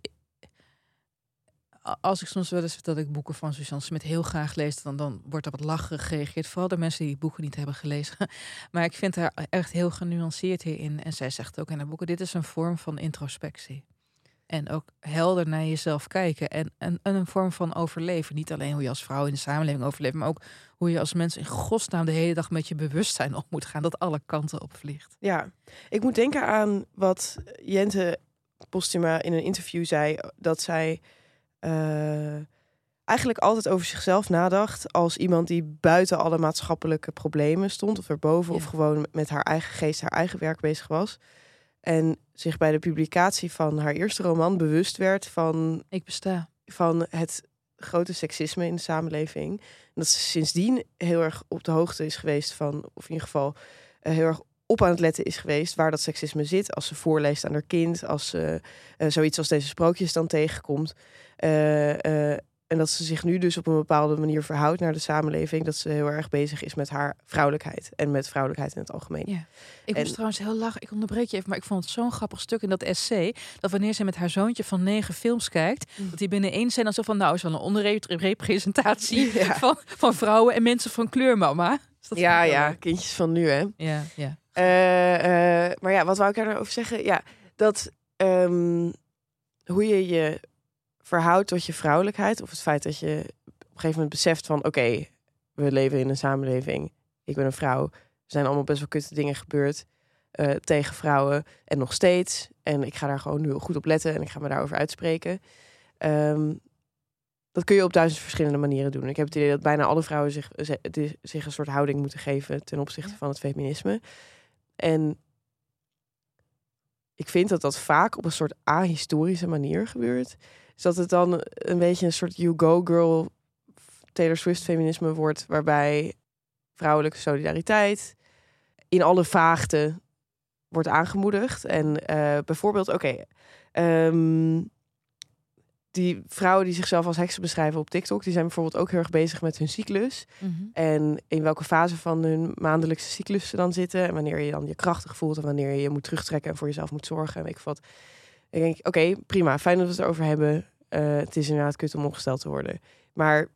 als ik soms wel eens dat ik boeken van Suzanne Smit heel graag lees, dan, dan wordt er wat lacherig gereageerd. Vooral de mensen die boeken niet hebben gelezen. Maar ik vind haar echt heel genuanceerd hierin. En zij zegt ook in haar boeken: dit is een vorm van introspectie. En ook helder naar jezelf kijken. En, en, een vorm van overleven. Niet alleen hoe je als vrouw in de samenleving overleeft, maar ook hoe je als mens in godsnaam de hele dag met je bewustzijn op moet gaan. Dat alle kanten op vliegt. Ja, ik moet denken aan wat Jente Postuma in een interview zei. Dat zij uh, eigenlijk altijd over zichzelf nadacht als iemand die buiten alle maatschappelijke problemen stond, of erboven, of gewoon met haar eigen geest, haar eigen werk bezig was. En zich bij de publicatie van haar eerste roman bewust werd van. Ik besta. Van het grote seksisme in de samenleving. En dat ze sindsdien heel erg op de hoogte is geweest van, of in ieder geval uh, heel erg op aan het letten is geweest waar dat seksisme zit. Als ze voorleest aan haar kind, als ze uh, zoiets als deze sprookjes dan tegenkomt. Uh, en dat ze zich nu dus op een bepaalde manier verhoudt naar de samenleving. Dat ze heel erg bezig is met haar vrouwelijkheid. En met vrouwelijkheid in het algemeen. Ja. Ik moest trouwens heel lachen. Ik onderbreek je even. Maar ik vond het zo'n grappig stuk in dat essay. Dat wanneer ze met haar zoontje van negen films kijkt. Mm. Dat hij binnen één scène zo van. Nou is wel een onderrepresentatie ja. van, van vrouwen en mensen van kleur, mama. ja, ja. Kindjes van nu, hè. Ja, ja. Uh, uh, maar ja, wat wou ik daarover zeggen? Ja, dat um, hoe je je verhoudt tot je vrouwelijkheid. Of het feit dat je op een gegeven moment beseft van... oké, okay, we leven in een samenleving. Ik ben een vrouw. Er zijn allemaal best wel kutte dingen gebeurd uh, tegen vrouwen. En nog steeds. En ik ga daar gewoon nu goed op letten. En ik ga me daarover uitspreken. Um, dat kun je op duizend verschillende manieren doen. Ik heb het idee dat bijna alle vrouwen zich, zich een soort houding moeten geven... ten opzichte van het feminisme. En ik vind dat dat vaak op een soort ahistorische manier gebeurt. Is dat het dan een beetje een soort you go girl Taylor Swift feminisme wordt, waarbij vrouwelijke solidariteit in alle vaagte wordt aangemoedigd. En uh, bijvoorbeeld, oké, okay, um, die vrouwen die zichzelf als heksen beschrijven op TikTok, die zijn bijvoorbeeld ook heel erg bezig met hun cyclus. Mm -hmm. En in welke fase van hun maandelijkse cyclus ze dan zitten. En wanneer je dan je krachtig voelt en wanneer je je moet terugtrekken en voor jezelf moet zorgen. En weet ik wat. Ik denk, oké, okay, prima, fijn dat we het erover hebben. Uh, het is inderdaad kut om opgesteld te worden. Maar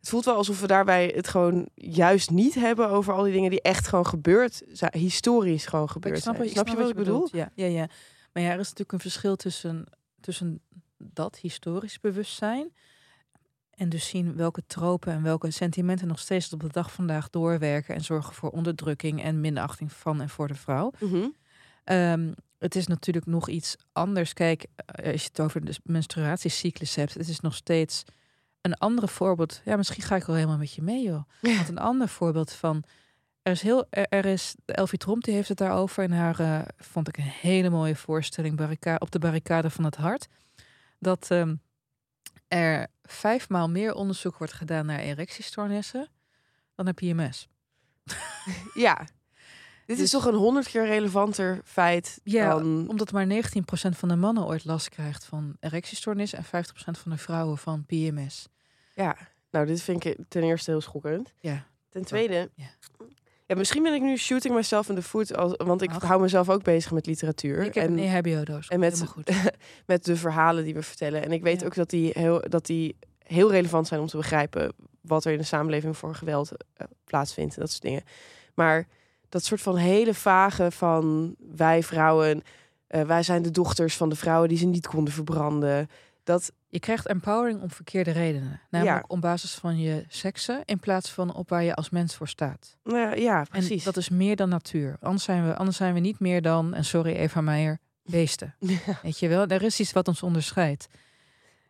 het voelt wel alsof we daarbij het gewoon juist niet hebben over al die dingen die echt gewoon gebeurd zijn, historisch gewoon gebeurd snap, zijn. Snap, je wat ik bedoel? Ja, ja, ja. Maar ja, er is natuurlijk een verschil tussen tussen dat historisch bewustzijn en dus zien welke tropen en welke sentimenten nog steeds op de dag vandaag doorwerken en zorgen voor onderdrukking en minachting van en voor de vrouw. Mm -hmm. um, het is natuurlijk nog iets anders. Kijk, eh, als je het over de menstruatiecyclus hebt, het is nog steeds een andere voorbeeld. Ja, misschien ga ik wel helemaal met je mee, joh. Want een ander voorbeeld van er is heel, er, er is, Elfie Tromp die heeft het daarover in haar, uh, vond ik een hele mooie voorstelling, barricade, op de barricade van het hart. Dat um, er vijfmaal meer onderzoek wordt gedaan naar erectiestoornissen dan naar PMS. Ja, dit dus, is toch een honderd keer relevanter feit ja, dan... omdat maar 19% van de mannen ooit last krijgt van erectiestoornis en 50% van de vrouwen van PMS. Ja, nou dit vind ik ten eerste heel schokkend. Ja. Ten tweede, Ja. Ja, misschien ben ik nu shooting myself in the foot, als, want ik Ach. hou mezelf ook bezig met literatuur. Ik heb en, een EHBO-doos. en met, goed. met de verhalen die we vertellen. En ik weet Ja. ook dat die, heel, dat die heel relevant zijn om te begrijpen wat er in de samenleving voor geweld eh, plaatsvindt. en Dat soort dingen. Maar dat soort van hele vage van wij vrouwen, eh, wij zijn de dochters van de vrouwen die ze niet konden verbranden. Dat, Je krijgt empowering om verkeerde redenen. Namelijk Ja. om basis van je seksen in plaats van op waar je als mens voor staat. Nou ja, ja, En precies. dat is meer dan natuur. Anders zijn we, anders zijn we niet meer dan, en sorry Eva Meijer, beesten. Weet je wel, er is iets wat ons onderscheidt.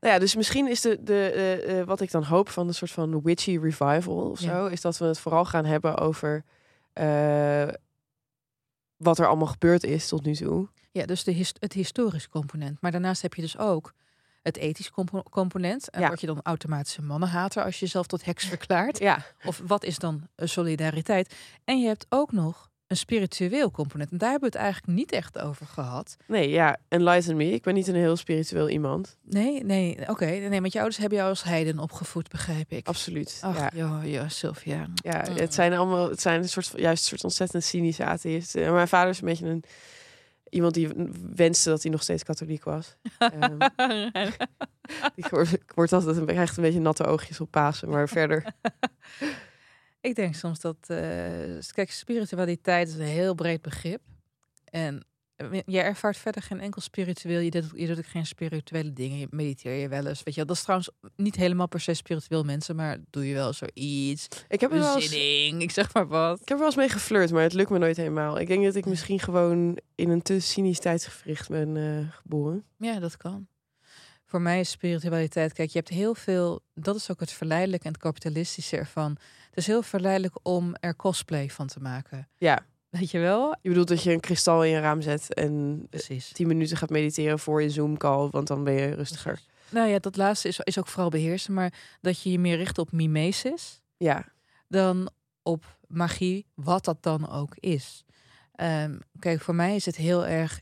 Nou ja, dus misschien is de, de, eh, eh, wat ik dan hoop van een soort van witchy revival of Ja. zo, is dat we het vooral gaan hebben over eh, wat er allemaal gebeurd is tot nu toe. Ja, dus de his- het historisch component. Maar daarnaast heb je dus ook het ethisch compo- component. En Ja. word je dan automatisch een mannenhater als je jezelf tot heks verklaart? Ja, Of wat is dan een solidariteit? En je hebt ook nog een spiritueel component. En daar hebben we het eigenlijk niet echt over gehad. nee, ja, enlighten me. Ik ben niet een heel spiritueel iemand. Nee, nee, oké. Nee, want je ouders hebben jou als heiden opgevoed, begrijp ik. Absoluut. Ach, ja. ja, ja, Sylvia. Ja, Mm. het zijn allemaal, het zijn een soort van, juist een soort ontzettend cynische atheïsten. En mijn vader is een beetje een iemand die wenste dat hij nog steeds katholiek was. Ehm, ik word, ik word altijd een, een beetje natte oogjes op Pasen, maar verder. Ik denk soms dat, eh, kijk, spiritualiteit is een heel breed begrip. En je ervaart verder geen enkel spiritueel. Je doet, je doet ook geen spirituele dingen. Je mediteer je wel eens. Weet je, dat is trouwens niet helemaal per se spiritueel mensen, maar doe je wel zoiets. Ik heb er wel eens, ik zeg maar wat. ik heb er wel eens mee geflirt, maar het lukt me nooit helemaal. Ik denk dat ik misschien gewoon in een te cynisch tijdsgevricht ben eh, geboren. Ja, dat kan. Voor mij is spiritualiteit, kijk, je hebt heel veel, dat is ook het verleidelijke en het kapitalistische ervan. Het is heel verleidelijk om er cosplay van te maken. Ja, Weet je wel? je bedoelt dat je een kristal in je raam zet en Precies. tien minuten gaat mediteren voor je Zoom-call, want dan ben je rustiger. Nou ja, dat laatste is, is ook vooral beheersen, maar dat je je meer richt op mimesis Ja, dan op magie, wat dat dan ook is. Ehm, kijk, voor mij is het heel erg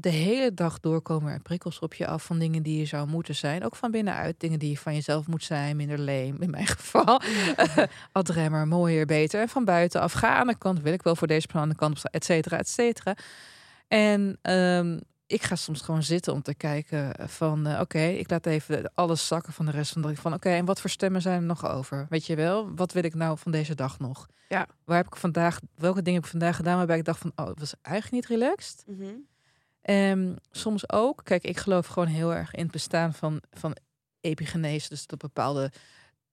de hele dag doorkomen er prikkels op je af van dingen die je zou moeten zijn. Ook van binnenuit, dingen die je van jezelf moet zijn, minder leem in mijn geval. Adremmer, mooier, beter. En van buitenaf, ga aan de kant, wil ik wel voor deze persoon aan de kant op staan, et cetera, et cetera. En ehm, ik ga soms gewoon zitten om te kijken van, eh, oké, ik laat even alles zakken van de rest van de dag. Van, oké, en wat voor stemmen zijn er nog over? Weet je wel, wat wil ik nou van deze dag nog? Ja. Waar heb ik vandaag, welke dingen heb ik vandaag gedaan waarbij ik dacht van, oh, het was eigenlijk niet relaxed? Ehm, soms ook, kijk, ik geloof gewoon heel erg in het bestaan van, van epigenese. Dus dat bepaalde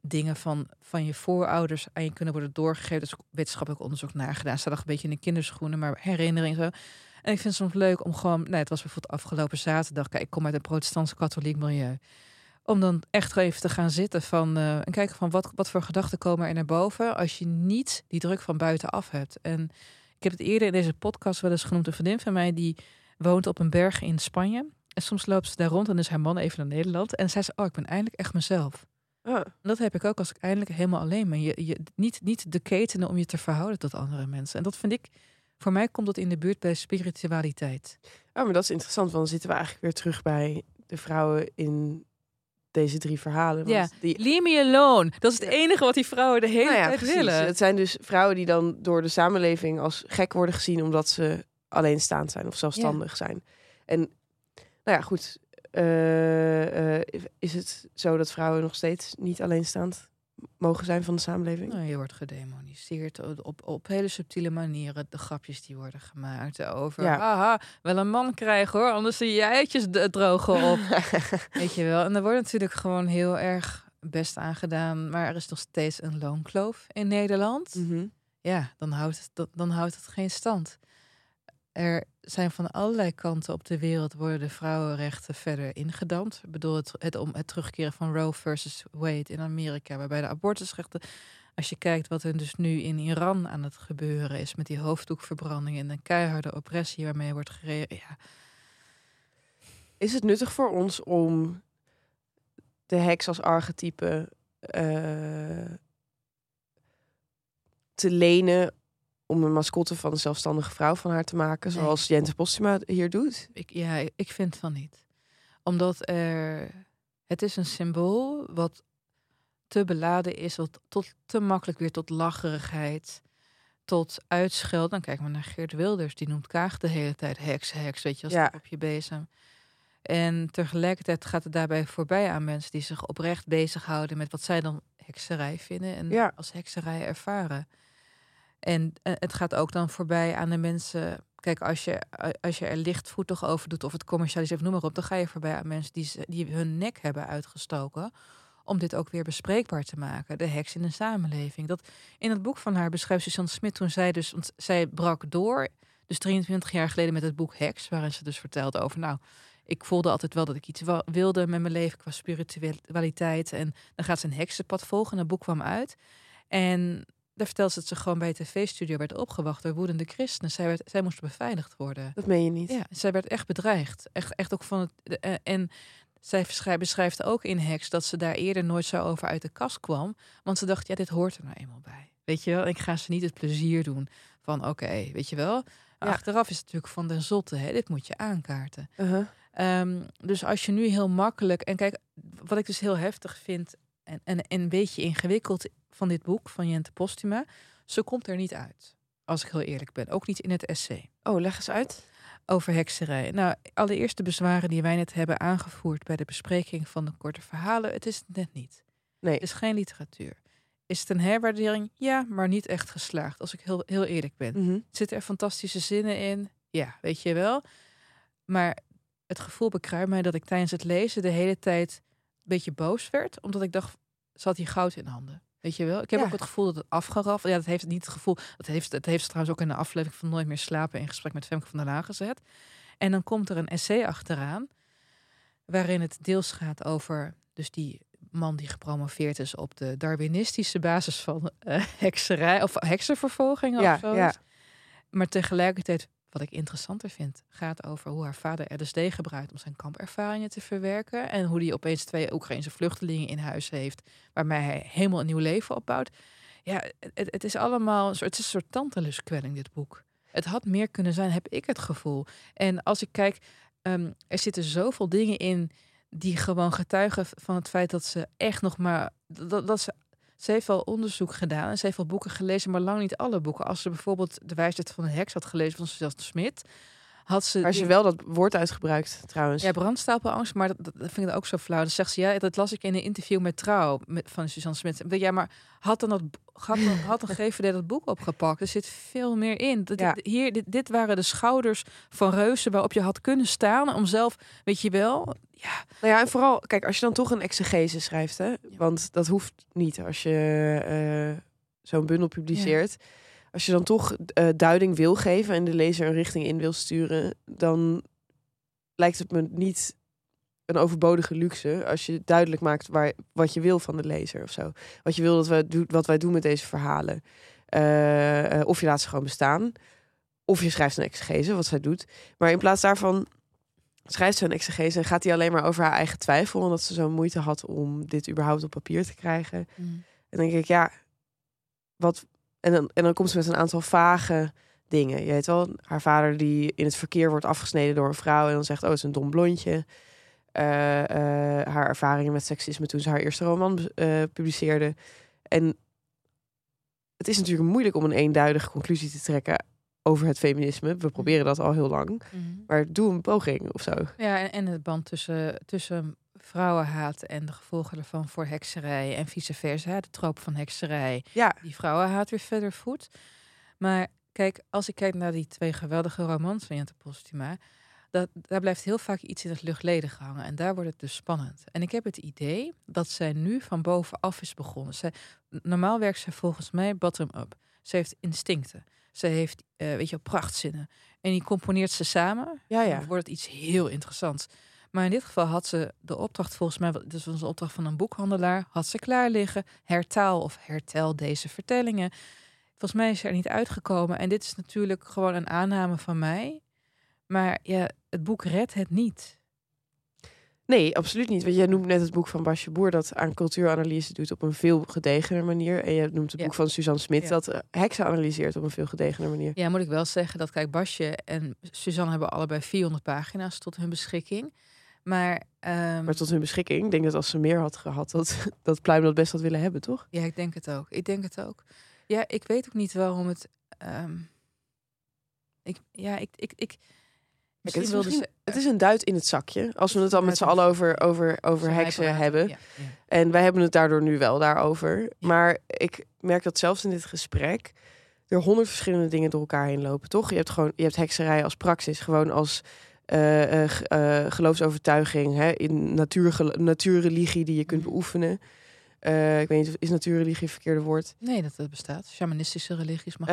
dingen van, van je voorouders aan je kunnen worden doorgegeven. Dus wetenschappelijk onderzoek naar gedaan. Staat nog een beetje in de kinderschoenen, maar herinnering zo. En ik vind het soms leuk om gewoon, nou, het was bijvoorbeeld afgelopen zaterdag. Kijk, ik kom uit een protestants-katholiek milieu. Om dan echt even te gaan zitten van, eh, en kijken van wat, wat voor gedachten komen er naar boven als je niet die druk van buitenaf hebt. En ik heb het eerder in deze podcast wel eens genoemd. Een vriendin van mij die woont op een berg in Spanje. En soms loopt ze daar rond en is haar man even naar Nederland. En zei ze, oh, ik ben eindelijk echt mezelf. En dat heb ik ook als ik eindelijk helemaal alleen ben. Je, je, niet, niet de ketenen om je te verhouden tot andere mensen. En dat vind ik, voor mij komt dat in de buurt bij spiritualiteit. oh, maar dat is interessant, want dan zitten we eigenlijk weer terug bij de vrouwen in deze drie verhalen. Want Ja, die, Leave me alone. Dat is het Ja. enige wat die vrouwen de hele Nou ja, tijd precies. willen. Het zijn dus vrouwen die dan door de samenleving als gek worden gezien omdat ze alleenstaand zijn of zelfstandig zijn. En nou ja, goed. eh, eh, is het zo dat vrouwen nog steeds niet alleenstaand mogen zijn van de samenleving? Nou, je wordt gedemoniseerd op, op hele subtiele manieren. De grapjes die worden gemaakt over... Ja. Haha, wel een man krijgen hoor, anders zie je eitjes drogen op. Weet je wel. En er wordt natuurlijk gewoon heel erg best aangedaan. Maar er is nog steeds een loonkloof in Nederland. Mhm. Ja, dan houdt, het, dan houdt het geen stand. Er zijn van allerlei kanten op de wereld worden de vrouwenrechten verder ingedampt. Ik bedoel, het, het, om het terugkeren van Roe versus Wade in Amerika, waarbij de abortusrechten. Als je kijkt wat er dus nu in Iran aan het gebeuren is met die hoofddoekverbranding en de keiharde oppressie waarmee wordt gereageerd. Ja, Is het nuttig voor ons om de heks als archetype eh, te lenen om een mascotte van een zelfstandige vrouw van haar te maken, Nee. zoals Jente Postuma hier doet? ik, ja, ik vind van niet. Omdat er. Het is een symbool wat te beladen is, wat tot, te makkelijk weer tot lacherigheid, tot uitscheld. Dan kijk maar naar Geert Wilders, die noemt Kaag de hele tijd heks, heks, weet je, als Ja. op je bezem. En tegelijkertijd gaat het daarbij voorbij aan mensen die zich oprecht bezighouden met wat zij dan hekserij vinden en Ja. als hekserij ervaren. En eh, het gaat ook dan voorbij aan de mensen. kijk, als je, als je er lichtvoetig over doet of het commercialiseert, noem maar op, dan ga je voorbij aan mensen die, die hun nek hebben uitgestoken om dit ook weer bespreekbaar te maken. De heks in de samenleving. Dat in het boek van haar beschrijft Suzanne Smit toen zij dus, want zij brak door, dus 23 jaar geleden met het boek Heks, waarin ze dus vertelde over, nou, ik voelde altijd wel dat ik iets wilde met mijn leven qua spiritualiteit. En dan gaat ze een heksenpad volgen. En dat boek kwam uit. En daar vertelde ze dat ze gewoon bij het tv-studio werd opgewacht door woedende christenen. Zij, werd, zij moest beveiligd worden. Dat meen je niet. Ja, zij werd echt bedreigd. Echt, echt ook van het. de- eh, en zij beschrijft, ook in Heks dat ze daar eerder nooit zo over uit de kast kwam. Want ze dacht, ja, dit hoort er nou eenmaal bij. Weet je wel, ik ga ze niet het plezier doen van, oké, weet je wel. Ja. Achteraf is het natuurlijk van den zotte, hè? dit moet je aankaarten. Uh-huh. Ehm, dus als je nu heel makkelijk. En kijk, wat ik dus heel heftig vind. En, en, en een beetje ingewikkeld van dit boek van Jente Postuma. Ze komt er niet uit. Als ik heel eerlijk ben. Ook niet in het essay. Oh, leg eens uit. Over hekserij. Nou, allereerst de bezwaren die wij net hebben aangevoerd bij de bespreking van de korte verhalen. Het is het net niet. Nee. Het is geen literatuur. Is het een herwaardering? Ja, maar niet echt geslaagd. Als ik heel, heel eerlijk ben. Mhm. Zitten er fantastische zinnen in? Ja, weet je wel. Maar het gevoel bekruipt mij dat ik tijdens het lezen de hele tijd een beetje boos werd. Omdat ik dacht, zat hier goud in handen. Weet je wel? Ik heb Ja. ook het gevoel dat het afgeraffeld... Ja, dat heeft niet het gevoel... Dat heeft, dat heeft ze trouwens ook in de aflevering van Nooit meer slapen... in gesprek met Femke van der Laan gezet. En dan komt er een essay achteraan... waarin het deels gaat over... dus die man die gepromoveerd is op de darwinistische basis van eh, hekserij... of heksenvervolgingen Ja, of zo. ja. Maar tegelijkertijd, wat ik interessanter vind, gaat over hoe haar vader LSD gebruikt om zijn kampervaringen te verwerken. En hoe hij opeens twee Oekraïnse vluchtelingen in huis heeft, waarmee hij helemaal een nieuw leven opbouwt. Ja, het, het is allemaal een soort, een soort tanteluskwelling, dit boek. Het had meer kunnen zijn, heb ik het gevoel. En als ik kijk, ehm, er zitten zoveel dingen in die gewoon getuigen van het feit dat ze echt nog maar. Dat, dat ze, ze heeft wel onderzoek gedaan en ze heeft wel boeken gelezen, maar lang niet alle boeken. Als ze bijvoorbeeld De Wijsheid van de Heks had gelezen van Suzanne Smit, had ze. Als je wel dat woord uitgebruikt, trouwens. Ja, brandstapelangst, maar dat, vind ik ook zo flauw. Dan zegt ze, ja, dat las ik in een interview met Trouw met, van Suzanne Smit. Ja, maar had dan dat had dan, had een GVD dat boek opgepakt? Er zit veel meer in. Dat, Ja. hier, dit, dit waren de schouders van reuzen waarop je had kunnen staan om zelf, weet je wel, ja, Nou ja, en vooral, kijk, als je dan toch een exegese schrijft, hè, want dat hoeft niet als je eh, zo'n bundel publiceert. Als je dan toch eh, duiding wil geven en de lezer een richting in wil sturen, dan lijkt het me niet een overbodige luxe als je duidelijk maakt waar, wat je wil van de lezer of zo. Wat je wil dat we doen, wat wij doen met deze verhalen. Eh, of je laat ze gewoon bestaan. Of je schrijft een exegese, wat zij doet. Maar in plaats daarvan schrijft ze een exegese en gaat hij alleen maar over haar eigen twijfel. Omdat ze zo'n moeite had om dit überhaupt op papier te krijgen. En dan denk ik, ja, wat. En dan, en dan komt ze met een aantal vage dingen. Je weet wel, haar vader die in het verkeer wordt afgesneden door een vrouw. En dan zegt, oh, het is een dom blondje. Eh, eh, haar ervaringen met seksisme toen ze haar eerste roman eh, publiceerde. En het is natuurlijk moeilijk om een eenduidige conclusie te trekken over het feminisme. We proberen dat al heel lang. Maar doe een poging of zo. Ja, en, en het band tussen, tussen vrouwenhaat en de gevolgen ervan voor hekserij en vice versa. De troop van hekserij, Ja, die vrouwenhaat weer verder voedt. Maar kijk, als ik kijk naar die twee geweldige romans van Jente Postuma, dat, daar blijft heel vaak iets in het luchtledige hangen. En daar wordt het dus spannend. En ik heb het idee dat zij nu van bovenaf is begonnen. Zij, normaal werkt zij volgens mij bottom-up. Ze heeft instincten. Ze heeft, eh, weet je, prachtzinnen. En die componeert ze samen. ja, ja. Dan wordt het iets heel interessants. Maar in dit geval had ze de opdracht, volgens mij, dit was een opdracht van een boekhandelaar, had ze klaar liggen. Hertaal of hertel deze vertellingen. Volgens mij is ze er niet uitgekomen. En dit is natuurlijk gewoon een aanname van mij. Maar ja, het boek redt het niet. Nee, absoluut niet. Want jij noemt net het boek van Basje Boer dat aan cultuuranalyse doet op een veel gedegener manier. En je noemt het Ja. boek van Suzanne Smit Ja. dat eh, heksen analyseert op een veel gedegener manier. Ja, moet ik wel zeggen dat, kijk, Basje en Suzanne hebben allebei 400 pagina's tot hun beschikking. Maar, ehm, Maar tot hun beschikking. Ik denk dat als ze meer had gehad, dat, dat Pluim dat best had willen hebben, toch? ja, ik denk het ook. Ik denk het ook. Ja, ik weet ook niet waarom het. ehm, ik, ja, ik, ik, ik, Kijk, het, is misschien- ze- het is een duit in het zakje. Als we het dan met z'n allen over, over, over heksen hebben. Ja, ja. En wij hebben het daardoor nu wel daarover. Maar ik merk dat zelfs in dit gesprek er honderd verschillende dingen door elkaar heen lopen, toch? Je hebt gewoon, je hebt hekserij als praxis, gewoon als eh, eh, eh, geloofsovertuiging, hè, in natuurgel- natuurreligie die je kunt Mhm. beoefenen. Ik weet niet, is natuurreligie het verkeerde woord? Nee, dat bestaat. Shamanistische religies mag.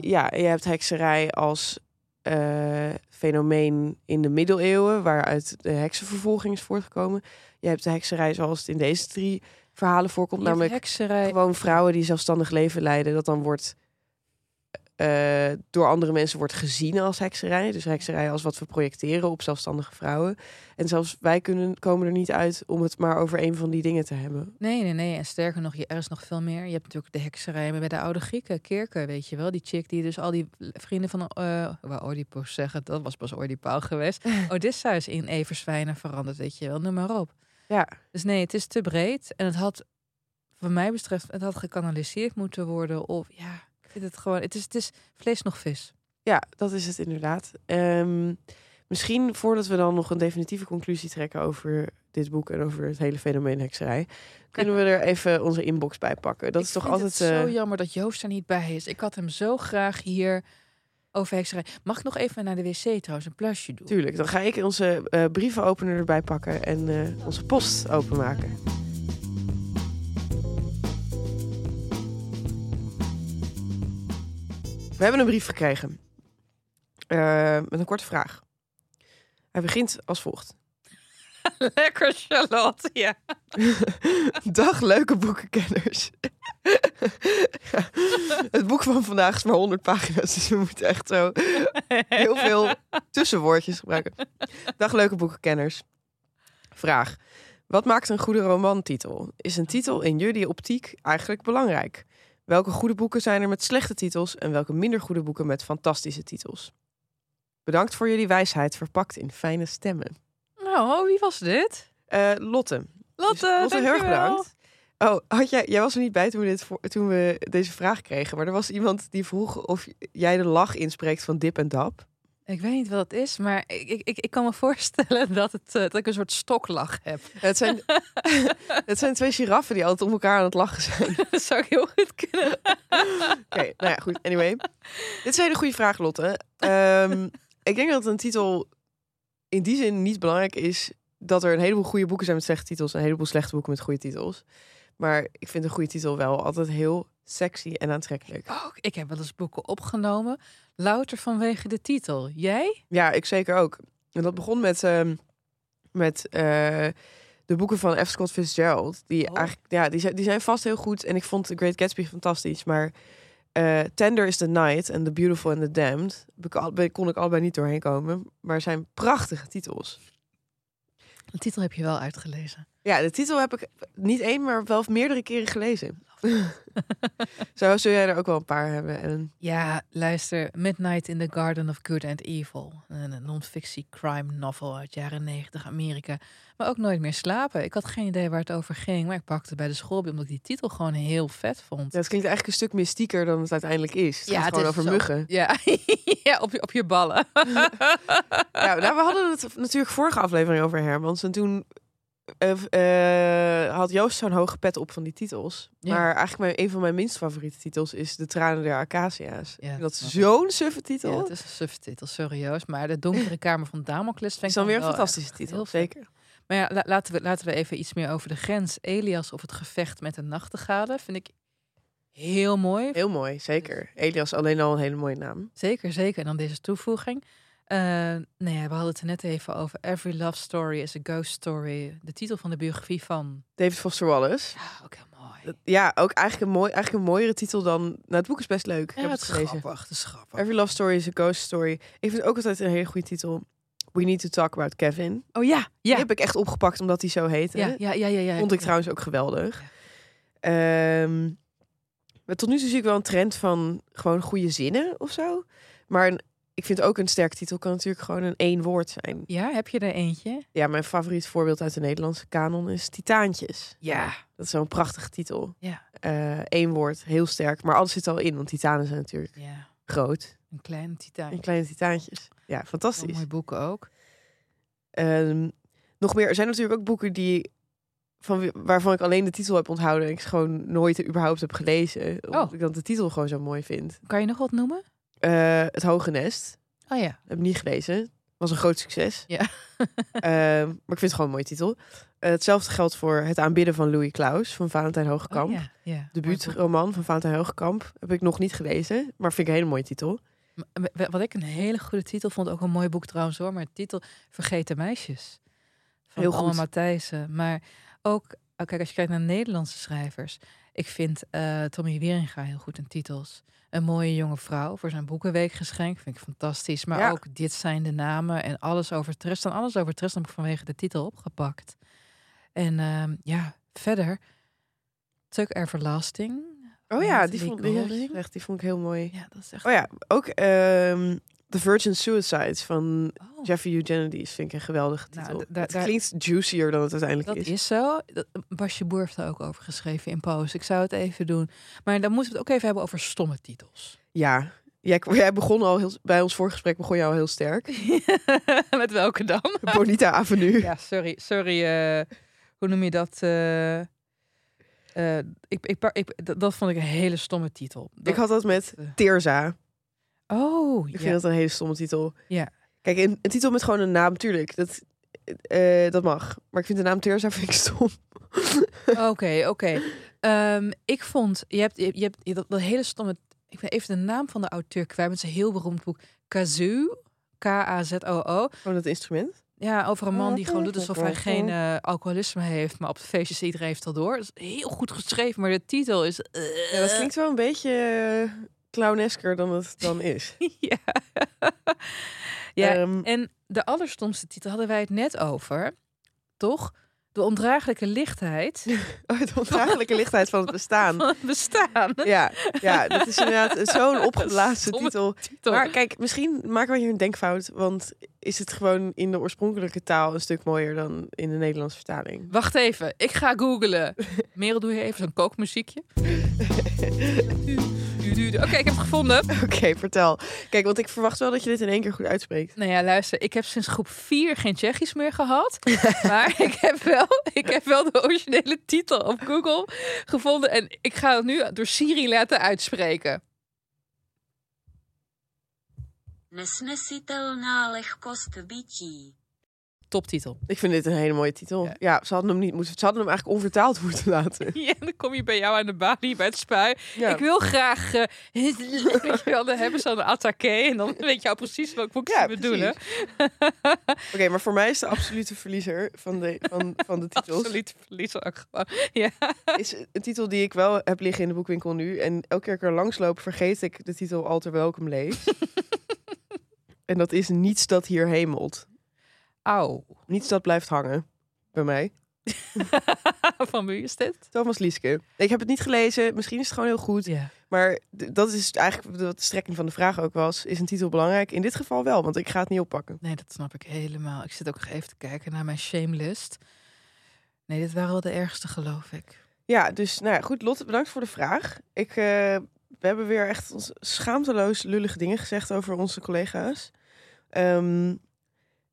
Ja, je hebt hekserij als eh, fenomeen in de middeleeuwen, waaruit de heksenvervolging is voortgekomen. Je hebt de hekserij zoals het in deze drie verhalen voorkomt, namelijk hekserij. gewoon vrouwen die zelfstandig leven leiden, dat dan wordt eh, door andere mensen wordt gezien als hekserij. Dus hekserij als wat we projecteren op zelfstandige vrouwen. En zelfs wij kunnen, komen er niet uit om het maar over een van die dingen te hebben. Nee, nee, nee. En sterker nog, je- er is nog veel meer. Je hebt natuurlijk de hekserij bij de oude Grieken, Kirke, weet je wel. Die chick die dus al die vrienden van uh, waar Oedipus zeggen, dat was pas Oedipal geweest. Odysseus in everzwijnen veranderd, weet je wel. Noem maar op. Ja. Dus nee, het is te breed. En het had, wat mij betreft, het had gekanaliseerd moeten worden. Of ja, vind het gewoon, het is, het is vlees nog vis. Ja, dat is het inderdaad. Ehm, misschien voordat we dan nog een definitieve conclusie trekken over dit boek en over het hele fenomeen hekserij, kunnen we er even onze inbox bij pakken. Dat ik is toch vind altijd. Het zo eh, jammer dat Joost er niet bij is. Ik had hem zo graag hier over hekserij. Mag ik nog even naar de wc trouwens een plasje doen? Tuurlijk, dan ga ik onze eh, brievenopener erbij pakken en eh, onze post openmaken. We hebben een brief gekregen. Eh, met een korte vraag. Hij begint als volgt. Lekker Charlotte, ja. Dag leuke boekenkenners. Ja, het boek van vandaag is maar 100 pagina's, dus we moeten echt zo heel veel tussenwoordjes gebruiken. Dag leuke boekenkenners. Vraag. Wat maakt een goede romantitel? Is een titel in jullie optiek eigenlijk belangrijk? Welke goede boeken zijn er met slechte titels en welke minder goede boeken met fantastische titels? Bedankt voor jullie wijsheid verpakt in fijne stemmen. Nou, wie was dit? Eh, Lotte. Lotte, Dus Lotte, heel erg bedankt. Oh, had jij, jij was er niet bij toen we, dit voor, toen we deze vraag kregen. Maar er was iemand die vroeg of jij de lach inspreekt van Dip en Dap. Ik weet niet wat het is, maar ik, ik, ik, ik kan me voorstellen dat, het, eh, dat ik een soort stoklach heb. Het zijn, het zijn twee giraffen die altijd om elkaar aan het lachen zijn. dat zou ik heel goed kunnen. Oké, nou ja, goed. Anyway. Dit is een hele goede vraag, Lotte. Ehm, ik denk dat een titel in die zin niet belangrijk is... dat er een heleboel goede boeken zijn met slechte titels... en een heleboel slechte boeken met goede titels. Maar ik vind een goede titel wel altijd heel sexy en aantrekkelijk. Ook, ik heb wel eens boeken opgenomen, louter vanwege de titel. Jij? Ja, ik zeker ook. En dat begon met, ehm, met eh, de boeken van F. Scott Fitzgerald. Die Oh. eigenlijk, ja, die zijn, die zijn vast heel goed. En ik vond The Great Gatsby fantastisch. Maar eh, Tender is the Night en The Beautiful and the Damned kon ik allebei niet doorheen komen. Maar zijn prachtige titels. De titel heb je wel uitgelezen. Ja, de titel heb ik niet één, maar wel meerdere keren gelezen. Zo zul jij er ook wel een paar hebben. En Ja, luister. Midnight in the Garden of Good and Evil. Een non-fictie crime novel uit jaren 90 Amerika. Maar ook nooit meer slapen. Ik had geen idee waar het over ging. Maar ik pakte het bij de school omdat ik die titel gewoon heel vet vond. ja, het klinkt eigenlijk een stuk mystieker dan het uiteindelijk is. Het gaat gewoon is over zo- muggen. Ja, ja op, je, op je ballen. Ja, nou, we hadden het natuurlijk vorige aflevering over Hermans. En toen eh, eh, had Joost zo'n hoge pet op van die titels. Ja. Maar eigenlijk mijn, een van mijn minst favoriete titels is De Tranen der Acacia's. Ja, dat is zo'n suffe titel. Ja, het is een subtitel, serieus. Maar de donkere kamer van Damocles vind is ik dan weer een fantastische titel, heel zeker. Maar ja, la- laten, we, laten we even iets meer over de grens. Elias of het gevecht met de nachtegalen vind ik heel mooi. Heel mooi, zeker. Elias alleen al een hele mooie naam. Zeker, zeker. En dan deze toevoeging. Eh nee, we hadden het er net even over. Every love story is a ghost story. De titel van de biografie van. David Foster Wallace. Ja, ook heel mooi. Dat- Ja, ook eigenlijk een, mooi, eigenlijk een mooiere titel dan... Nou, het boek is best leuk. Ik Ja, heb het het gelezen. grappig. Het is grappig. Every Love Story is a Ghost Story. Ik vind het ook altijd een hele goede titel. We Need to Talk About Kevin. Oh ja, Die ja. heb ik echt opgepakt omdat hij zo heette. Ja, ja, ja, ja, ja. Vond ik Ja. trouwens ook geweldig. Ehm, maar tot nu toe zie ik wel een trend van gewoon goede zinnen of zo. Maar een- ik vind ook een sterke titel kan natuurlijk gewoon een één woord zijn. Ja, heb je er eentje? Ja, mijn favoriet voorbeeld uit de Nederlandse kanon is Titaantjes. Ja. Dat is zo'n prachtige titel. Ja. Eén woord, heel sterk. Maar alles zit al in, want titanen zijn natuurlijk Ja, groot. een kleine titaan. En kleine titaantjes. Ja, fantastisch. mooi boeken ook. Ehm, nog meer, er zijn natuurlijk ook boeken die van, waarvan ik alleen de titel heb onthouden en ik gewoon nooit überhaupt heb gelezen. Omdat Oh. ik dan de titel gewoon zo mooi vind. Kan je nog wat noemen? Eh, het Hoge Nest. Oh ja. Heb ik niet gelezen. Was een groot succes. Ja. Ehm, maar ik vind het gewoon een mooie titel. Eh, hetzelfde geldt voor Het aanbidden van Louis Klaus van Valentijn Hogekamp. Oh, ja. ja. Debuutroman van Valentijn Hogekamp. Heb ik nog niet gelezen, maar vind ik een hele mooie titel. Wat ik een hele goede titel vond, ook een mooi boek trouwens hoor, maar de titel Vergeten Meisjes. Van Heel goed. Matthijssen. Maar ook, oh, kijk, als je kijkt naar Nederlandse schrijvers. Ik vind eh, Tommy Wieringa heel goed in titels. Een mooie jonge vrouw voor zijn boekenweekgeschenk. Vind ik fantastisch. Maar Ja. ook dit zijn de namen en alles over Tristan. Alles over Tristan heb ik vanwege de titel opgepakt. En ehm, ja, verder. Tuck Everlasting. Oh ja, die vond, die, echt, die vond ik heel mooi. Ja, dat is echt... Oh ja, ook ehm, The Virgin Suicides van Oh. Jeffrey Eugenides vind ik een geweldige Nou, titel. da- het daar- klinkt juicier dan het uiteindelijk Dat is. is zo. Dat- Basje Boer heeft er ook over geschreven in Post. Ik zou het even doen. Maar dan moeten we het ook even hebben over stomme titels. Ja, jij, jij begon al heel, bij ons voorgesprek begon al heel sterk. Met welke dan? Bonita Avenue. ja, sorry. Sorry. eh, hoe noem je dat? eh, eh, ik, ik, ik, dat, dat vond ik een hele stomme titel. Dat- Ik had dat met eh, Teerza. Oh, Ik ja. vind dat een hele stomme titel. Ja. Kijk, een, een titel met gewoon een naam, tuurlijk. Dat, eh, dat mag. Maar ik vind de naam Teerza vind ik stom. Oké, oké. Ehm, ik vond, je hebt, je, je hebt je- dat, dat hele stomme. Ik ben even de naam van de auteur kwijt. met zijn heel beroemd boek Kazoo. K-A-Z-O-O. Gewoon het instrument. Ja, over een man die gewoon doet alsof hij geen eh, alcoholisme heeft, maar op de feestjes iedereen heeft al door. Dat is heel goed geschreven, maar de titel is. Ja, dat klinkt wel een beetje clownesker dan het dan is. ja. ja, Ehm, en de allerstomste titel hadden wij het net over, toch? De ondraaglijke lichtheid oh, de ondraaglijke lichtheid van het bestaan. van het bestaan. Ja, ja, dat is inderdaad zo'n opgeblazen titel. Titel. Maar kijk, misschien maken we hier een denkfout. Want is het gewoon in de oorspronkelijke taal een stuk mooier dan in de Nederlandse vertaling? Wacht even, ik ga googlen. Merel, doe je even zo'n kookmuziekje? Oké, ik heb het gevonden. Oké, vertel. Kijk, want ik verwacht wel dat je dit in één keer goed uitspreekt. Nou ja, luister, ik heb sinds groep 4 geen Tsjechisch meer gehad. maar ik heb, wel, ik heb wel de originele titel op Google gevonden. En ik ga het nu door Siri laten uitspreken. Nesnesitelná lehkost bytí. Toptitel. Ik vind dit een hele mooie titel. Ja. Ja, ze hadden hem niet moeten. Ze hadden hem eigenlijk onvertaald moeten laten. Ja, dan kom je bij jou aan de balie bij het spui. Ja. Ik wil graag... eh, weet je wel, dan hebben ze al een attaqué. En dan weet je al precies welk boek ze Ja, bedoelen. Oké, maar voor mij is de absolute verliezer van de, van, van de titels. Ook gewoon. Ja. Is een titel die ik wel heb liggen in de boekwinkel nu. En elke keer ik er langs loop, vergeet ik de titel al terwijl ik hem lees. En dat is Niets dat hier hemelt. Auw. Niets dat blijft hangen. Bij mij. Van wie is dit? Thomas Lieske. Ik heb het niet gelezen. Misschien is het gewoon heel goed. Ja. Maar dat is eigenlijk wat de strekking van de vraag ook was. Is een titel belangrijk? In dit geval wel, want ik ga het niet oppakken. Nee, dat snap ik helemaal. Ik zit ook even te kijken naar mijn shamelist. Nee, dit waren wel de ergste, geloof ik. Ja, dus nou ja, goed. Lotte, bedankt voor de vraag. Ik, eh, we hebben weer echt schaamteloos lullige dingen gezegd over onze collega's. Ehm,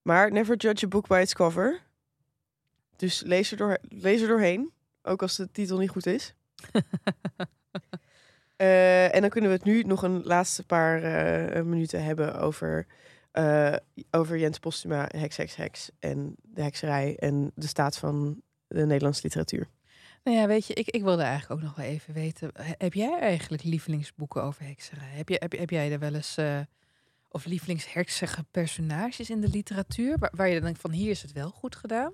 maar never judge a book by its cover. Dus lees er, door, lees er doorheen. Ook als de titel niet goed is. Eh, en dan kunnen we het nu nog een laatste paar eh, minuten hebben over, eh, over Jens Postuma, Heks, Heks, Heks. En de hekserij en de staat van de Nederlandse literatuur. Nou ja, weet je, ik, ik wilde eigenlijk ook nog wel even weten. he- Heb jij eigenlijk lievelingsboeken over hekserij? Heb, je, heb, heb jij er wel eens... of lievelingsheksige personages in de literatuur? Waar, waar je dan denkt van, hier is het wel goed gedaan?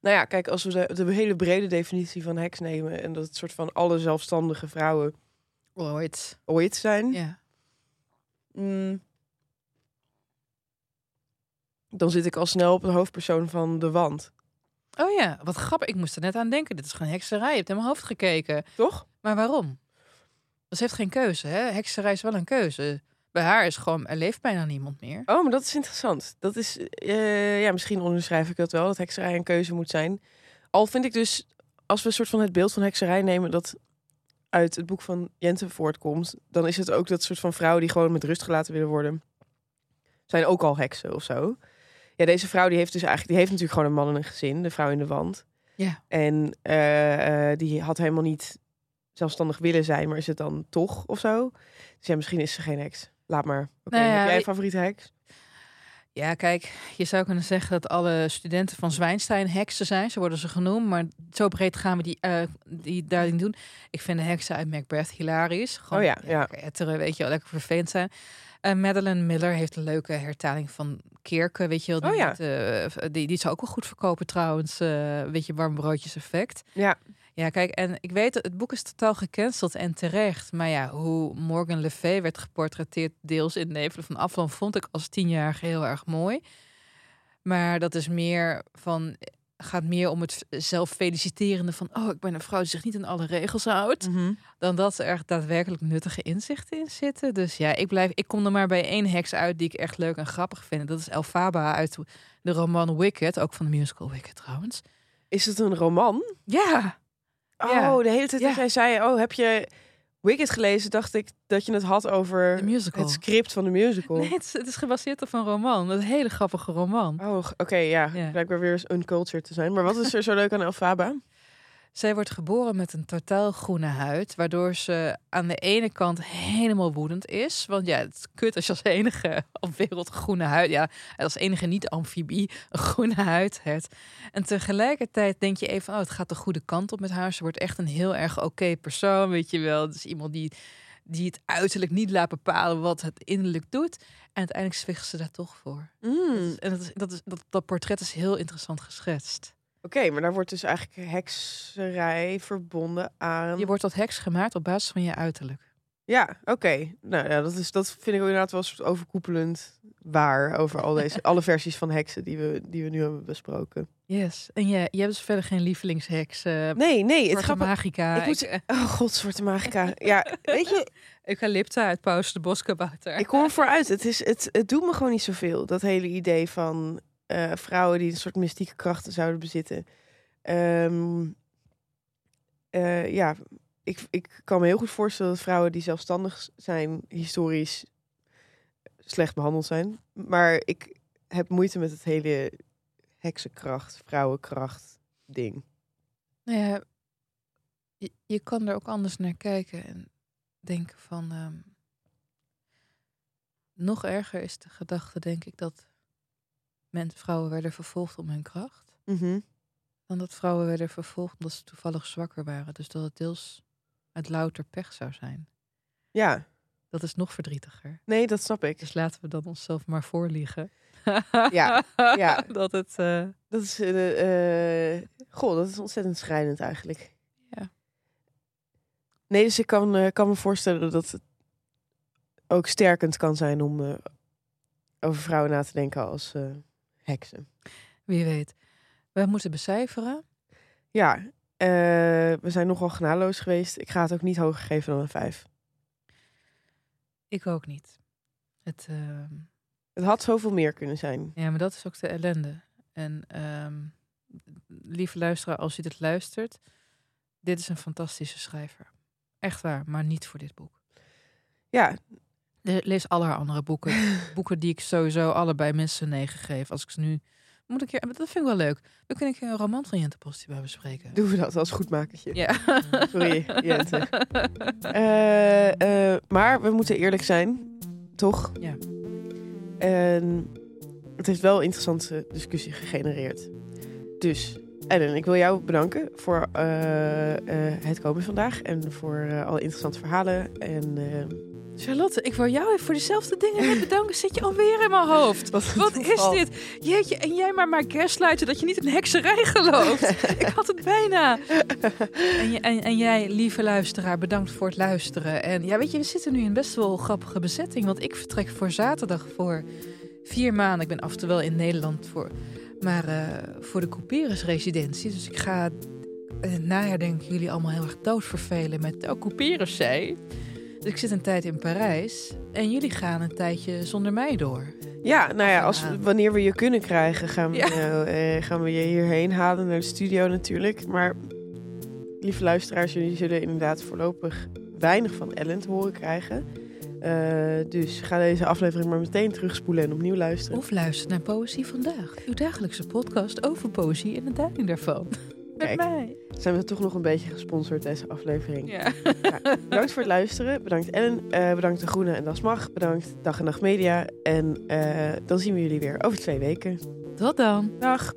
Nou ja, kijk, als we de, de hele brede definitie van heks nemen en dat het soort van alle zelfstandige vrouwen Ooit. ooit zijn, Ja. mm, dan zit ik al snel op een hoofdpersoon van de wand. Oh ja, wat grappig. Ik moest er net aan denken. Dit is gewoon hekserij. Je hebt in mijn hoofd gekeken. Toch? Maar waarom? Ze heeft geen keuze, hè? Hekserij is wel een keuze. Bij haar is gewoon, er leeft bijna niemand meer. Oh, maar dat is interessant. Dat is, eh, ja, misschien onderschrijf ik dat wel, dat hekserij een keuze moet zijn. Al vind ik dus, als we een soort van het beeld van hekserij nemen dat uit het boek van Jente voortkomt, dan is het ook dat soort van vrouwen die gewoon met rust gelaten willen worden, zijn ook al heksen of zo. Ja, deze vrouw die heeft dus eigenlijk, die heeft natuurlijk gewoon een man en een gezin, de vrouw in de wand. Ja. En eh, eh, die had helemaal niet zelfstandig willen zijn, maar is het dan toch of zo? Dus ja, misschien is ze geen heks. Laat maar. Oké, Nou ja, heb jij een favoriete heks? Ja, kijk, je zou kunnen zeggen dat alle studenten van Zwijnstein heksen zijn. Zo worden ze genoemd. Maar zo breed gaan we die, eh, die duiding doen. Ik vind de heksen uit Macbeth hilarisch. Gewoon, Oh ja, ja. etteren, weet je wel, lekker vervelend zijn. Eh Madeleine Miller heeft een leuke hertaling van Kerken, weet je wel. Oh Die, ja. met, eh, die, die zou ook wel goed verkopen trouwens. weet je, warm broodjes effect. Ja. Ja, kijk, en ik weet dat het boek is totaal gecanceld en terecht. Maar ja, hoe Morgan Le Fay werd geportretteerd deels in Nevelen van Afland vond ik als tienjarige heel erg mooi. Maar dat is meer van, gaat meer om het zelf feliciterende van, oh, ik ben een vrouw die zich niet aan alle regels houdt. Dan dat er daadwerkelijk nuttige inzichten in zitten. Dus ja, ik blijf, ik kom er maar bij één heks uit die ik echt leuk en grappig vind. Dat is Elphaba uit de roman Wicked, ook van de musical Wicked trouwens. Is het een roman? Ja, Oh, de hele tijd dat jij zei, oh, heb je Wicked gelezen? Dacht ik dat je het had over het script van de musical. Nee, het is, het is gebaseerd op een roman. Een hele grappige roman. Oh, oké, ja. Ja. Blijkbaar weer eens uncultured te zijn. Maar wat is er zo leuk aan Elfaba? Zij wordt geboren met een totaal groene huid, waardoor ze aan de ene kant helemaal woedend is. Want ja, het is kut als je als enige op wereld groene huid, ja, als enige niet-amfibie een groene huid hebt. En tegelijkertijd denk je even, oh, het gaat de goede kant op met haar. Ze wordt echt een heel erg oké persoon, weet je wel. Dus iemand die, die het uiterlijk niet laat bepalen wat het innerlijk doet. En uiteindelijk zwicht ze daar toch voor. Mm, En dat, is, dat, is, dat, dat portret is heel interessant geschetst. Oké, maar daar wordt dus eigenlijk hekserij verbonden aan... Je wordt tot heks gemaakt op basis van je uiterlijk. Ja, oké. Nou ja, dat, is, dat vind ik ook inderdaad wel een soort overkoepelend waar over al deze, alle versies van heksen die we, die we nu hebben besproken. Yes. En je, je hebt dus verder geen lievelingsheks. eh Nee, nee, het grappige... Magica. ik moet- Ik, Oh god, Zwarte Magica. Ja, weet je, Eucalypta uit Paus de Boskabouter. ik kom ervoor uit. Het, is, het, het doet me gewoon niet zoveel. Dat hele idee van eh, vrouwen die een soort mystieke krachten zouden bezitten. Ehm, eh, ja, ik, ik kan me heel goed voorstellen dat vrouwen die zelfstandig zijn, historisch slecht behandeld zijn. Maar ik heb moeite met het hele heksenkracht, vrouwenkracht ding. Nou ja, je, je kan er ook anders naar kijken en denken van... ehm, nog erger is de gedachte, denk ik, dat mensen, vrouwen werden vervolgd om hun kracht. Mhm. Dan dat vrouwen werden vervolgd omdat ze toevallig zwakker waren. Dus dat het deels uit louter pech zou zijn. Ja, Dat is nog verdrietiger. nee, dat snap ik. Dus laten we dan onszelf maar voorliegen. Ja, ja. dat het... eh, Dat is, eh, goh, dat is ontzettend schrijnend eigenlijk. Ja. Nee, dus ik kan, kan me voorstellen dat het ook sterkend kan zijn om over vrouwen na te denken als heksen. Wie weet. We moeten becijferen. Ja, eh, we zijn nogal genadeloos geweest. Ik ga het ook niet hoger geven dan een vijf. Ik ook niet. Het, ehm, Het had zoveel meer kunnen zijn. ja, maar dat is ook de ellende. En ehm, lieve luisteraar, als je dit luistert, dit is een fantastische schrijver. Echt waar, maar niet voor dit boek. Ja, Lees alle haar andere boeken. boeken die ik sowieso allebei mensen negen geef. Als ik ze nu... Moet ik je, dat vind ik wel leuk. Dan kun ik een roman van Jente Post bij bespreken. doen we dat als goedmakertje. Ja. Sorry, Jente. Eh, eh, maar we moeten eerlijk zijn, toch? Ja. En het heeft wel een interessante discussie gegenereerd. Dus, Ellen, ik wil jou bedanken voor eh, eh, het komen vandaag en voor eh, alle interessante verhalen. En eh, Charlotte, ik wil jou even voor dezelfde dingen bedanken. Zit je alweer in mijn hoofd? Wat is dit? Jeetje, en jij maar maar gaslighten dat je niet in hekserij gelooft. ik had het bijna. En, en, en jij, lieve luisteraar, bedankt voor het luisteren. En ja, weet je, we zitten nu in best wel grappige bezetting. Want ik vertrek voor zaterdag voor vier maanden. Ik ben af en toe wel in Nederland voor... Maar eh, voor de couperusresidentie. Dus ik ga... In het najaar denk ik jullie allemaal heel erg doodvervelen met... Oh, couperus zij. Dus ik zit een tijd in Parijs. En jullie gaan een tijdje zonder mij door. ja, nou ja, als, wanneer we je kunnen krijgen, gaan we, Ja. eh, gaan we je hierheen halen naar de studio natuurlijk. Maar lieve luisteraars, jullie zullen inderdaad voorlopig weinig van Ellen te horen krijgen. Eh, dus ga deze aflevering maar meteen terugspoelen en opnieuw luisteren. Of luister naar Poëzie Vandaag. Uw dagelijkse podcast over poëzie en de duiding daarvan. Met Kijk, mij. zijn we toch nog een beetje gesponsord deze aflevering. Ja. Bedankt voor het luisteren. Bedankt Ellen. Eh, bedankt De Groene en Das Mag. Bedankt Dag en Nacht Media. En eh, dan zien we jullie weer over twee weken. Tot dan. Dag.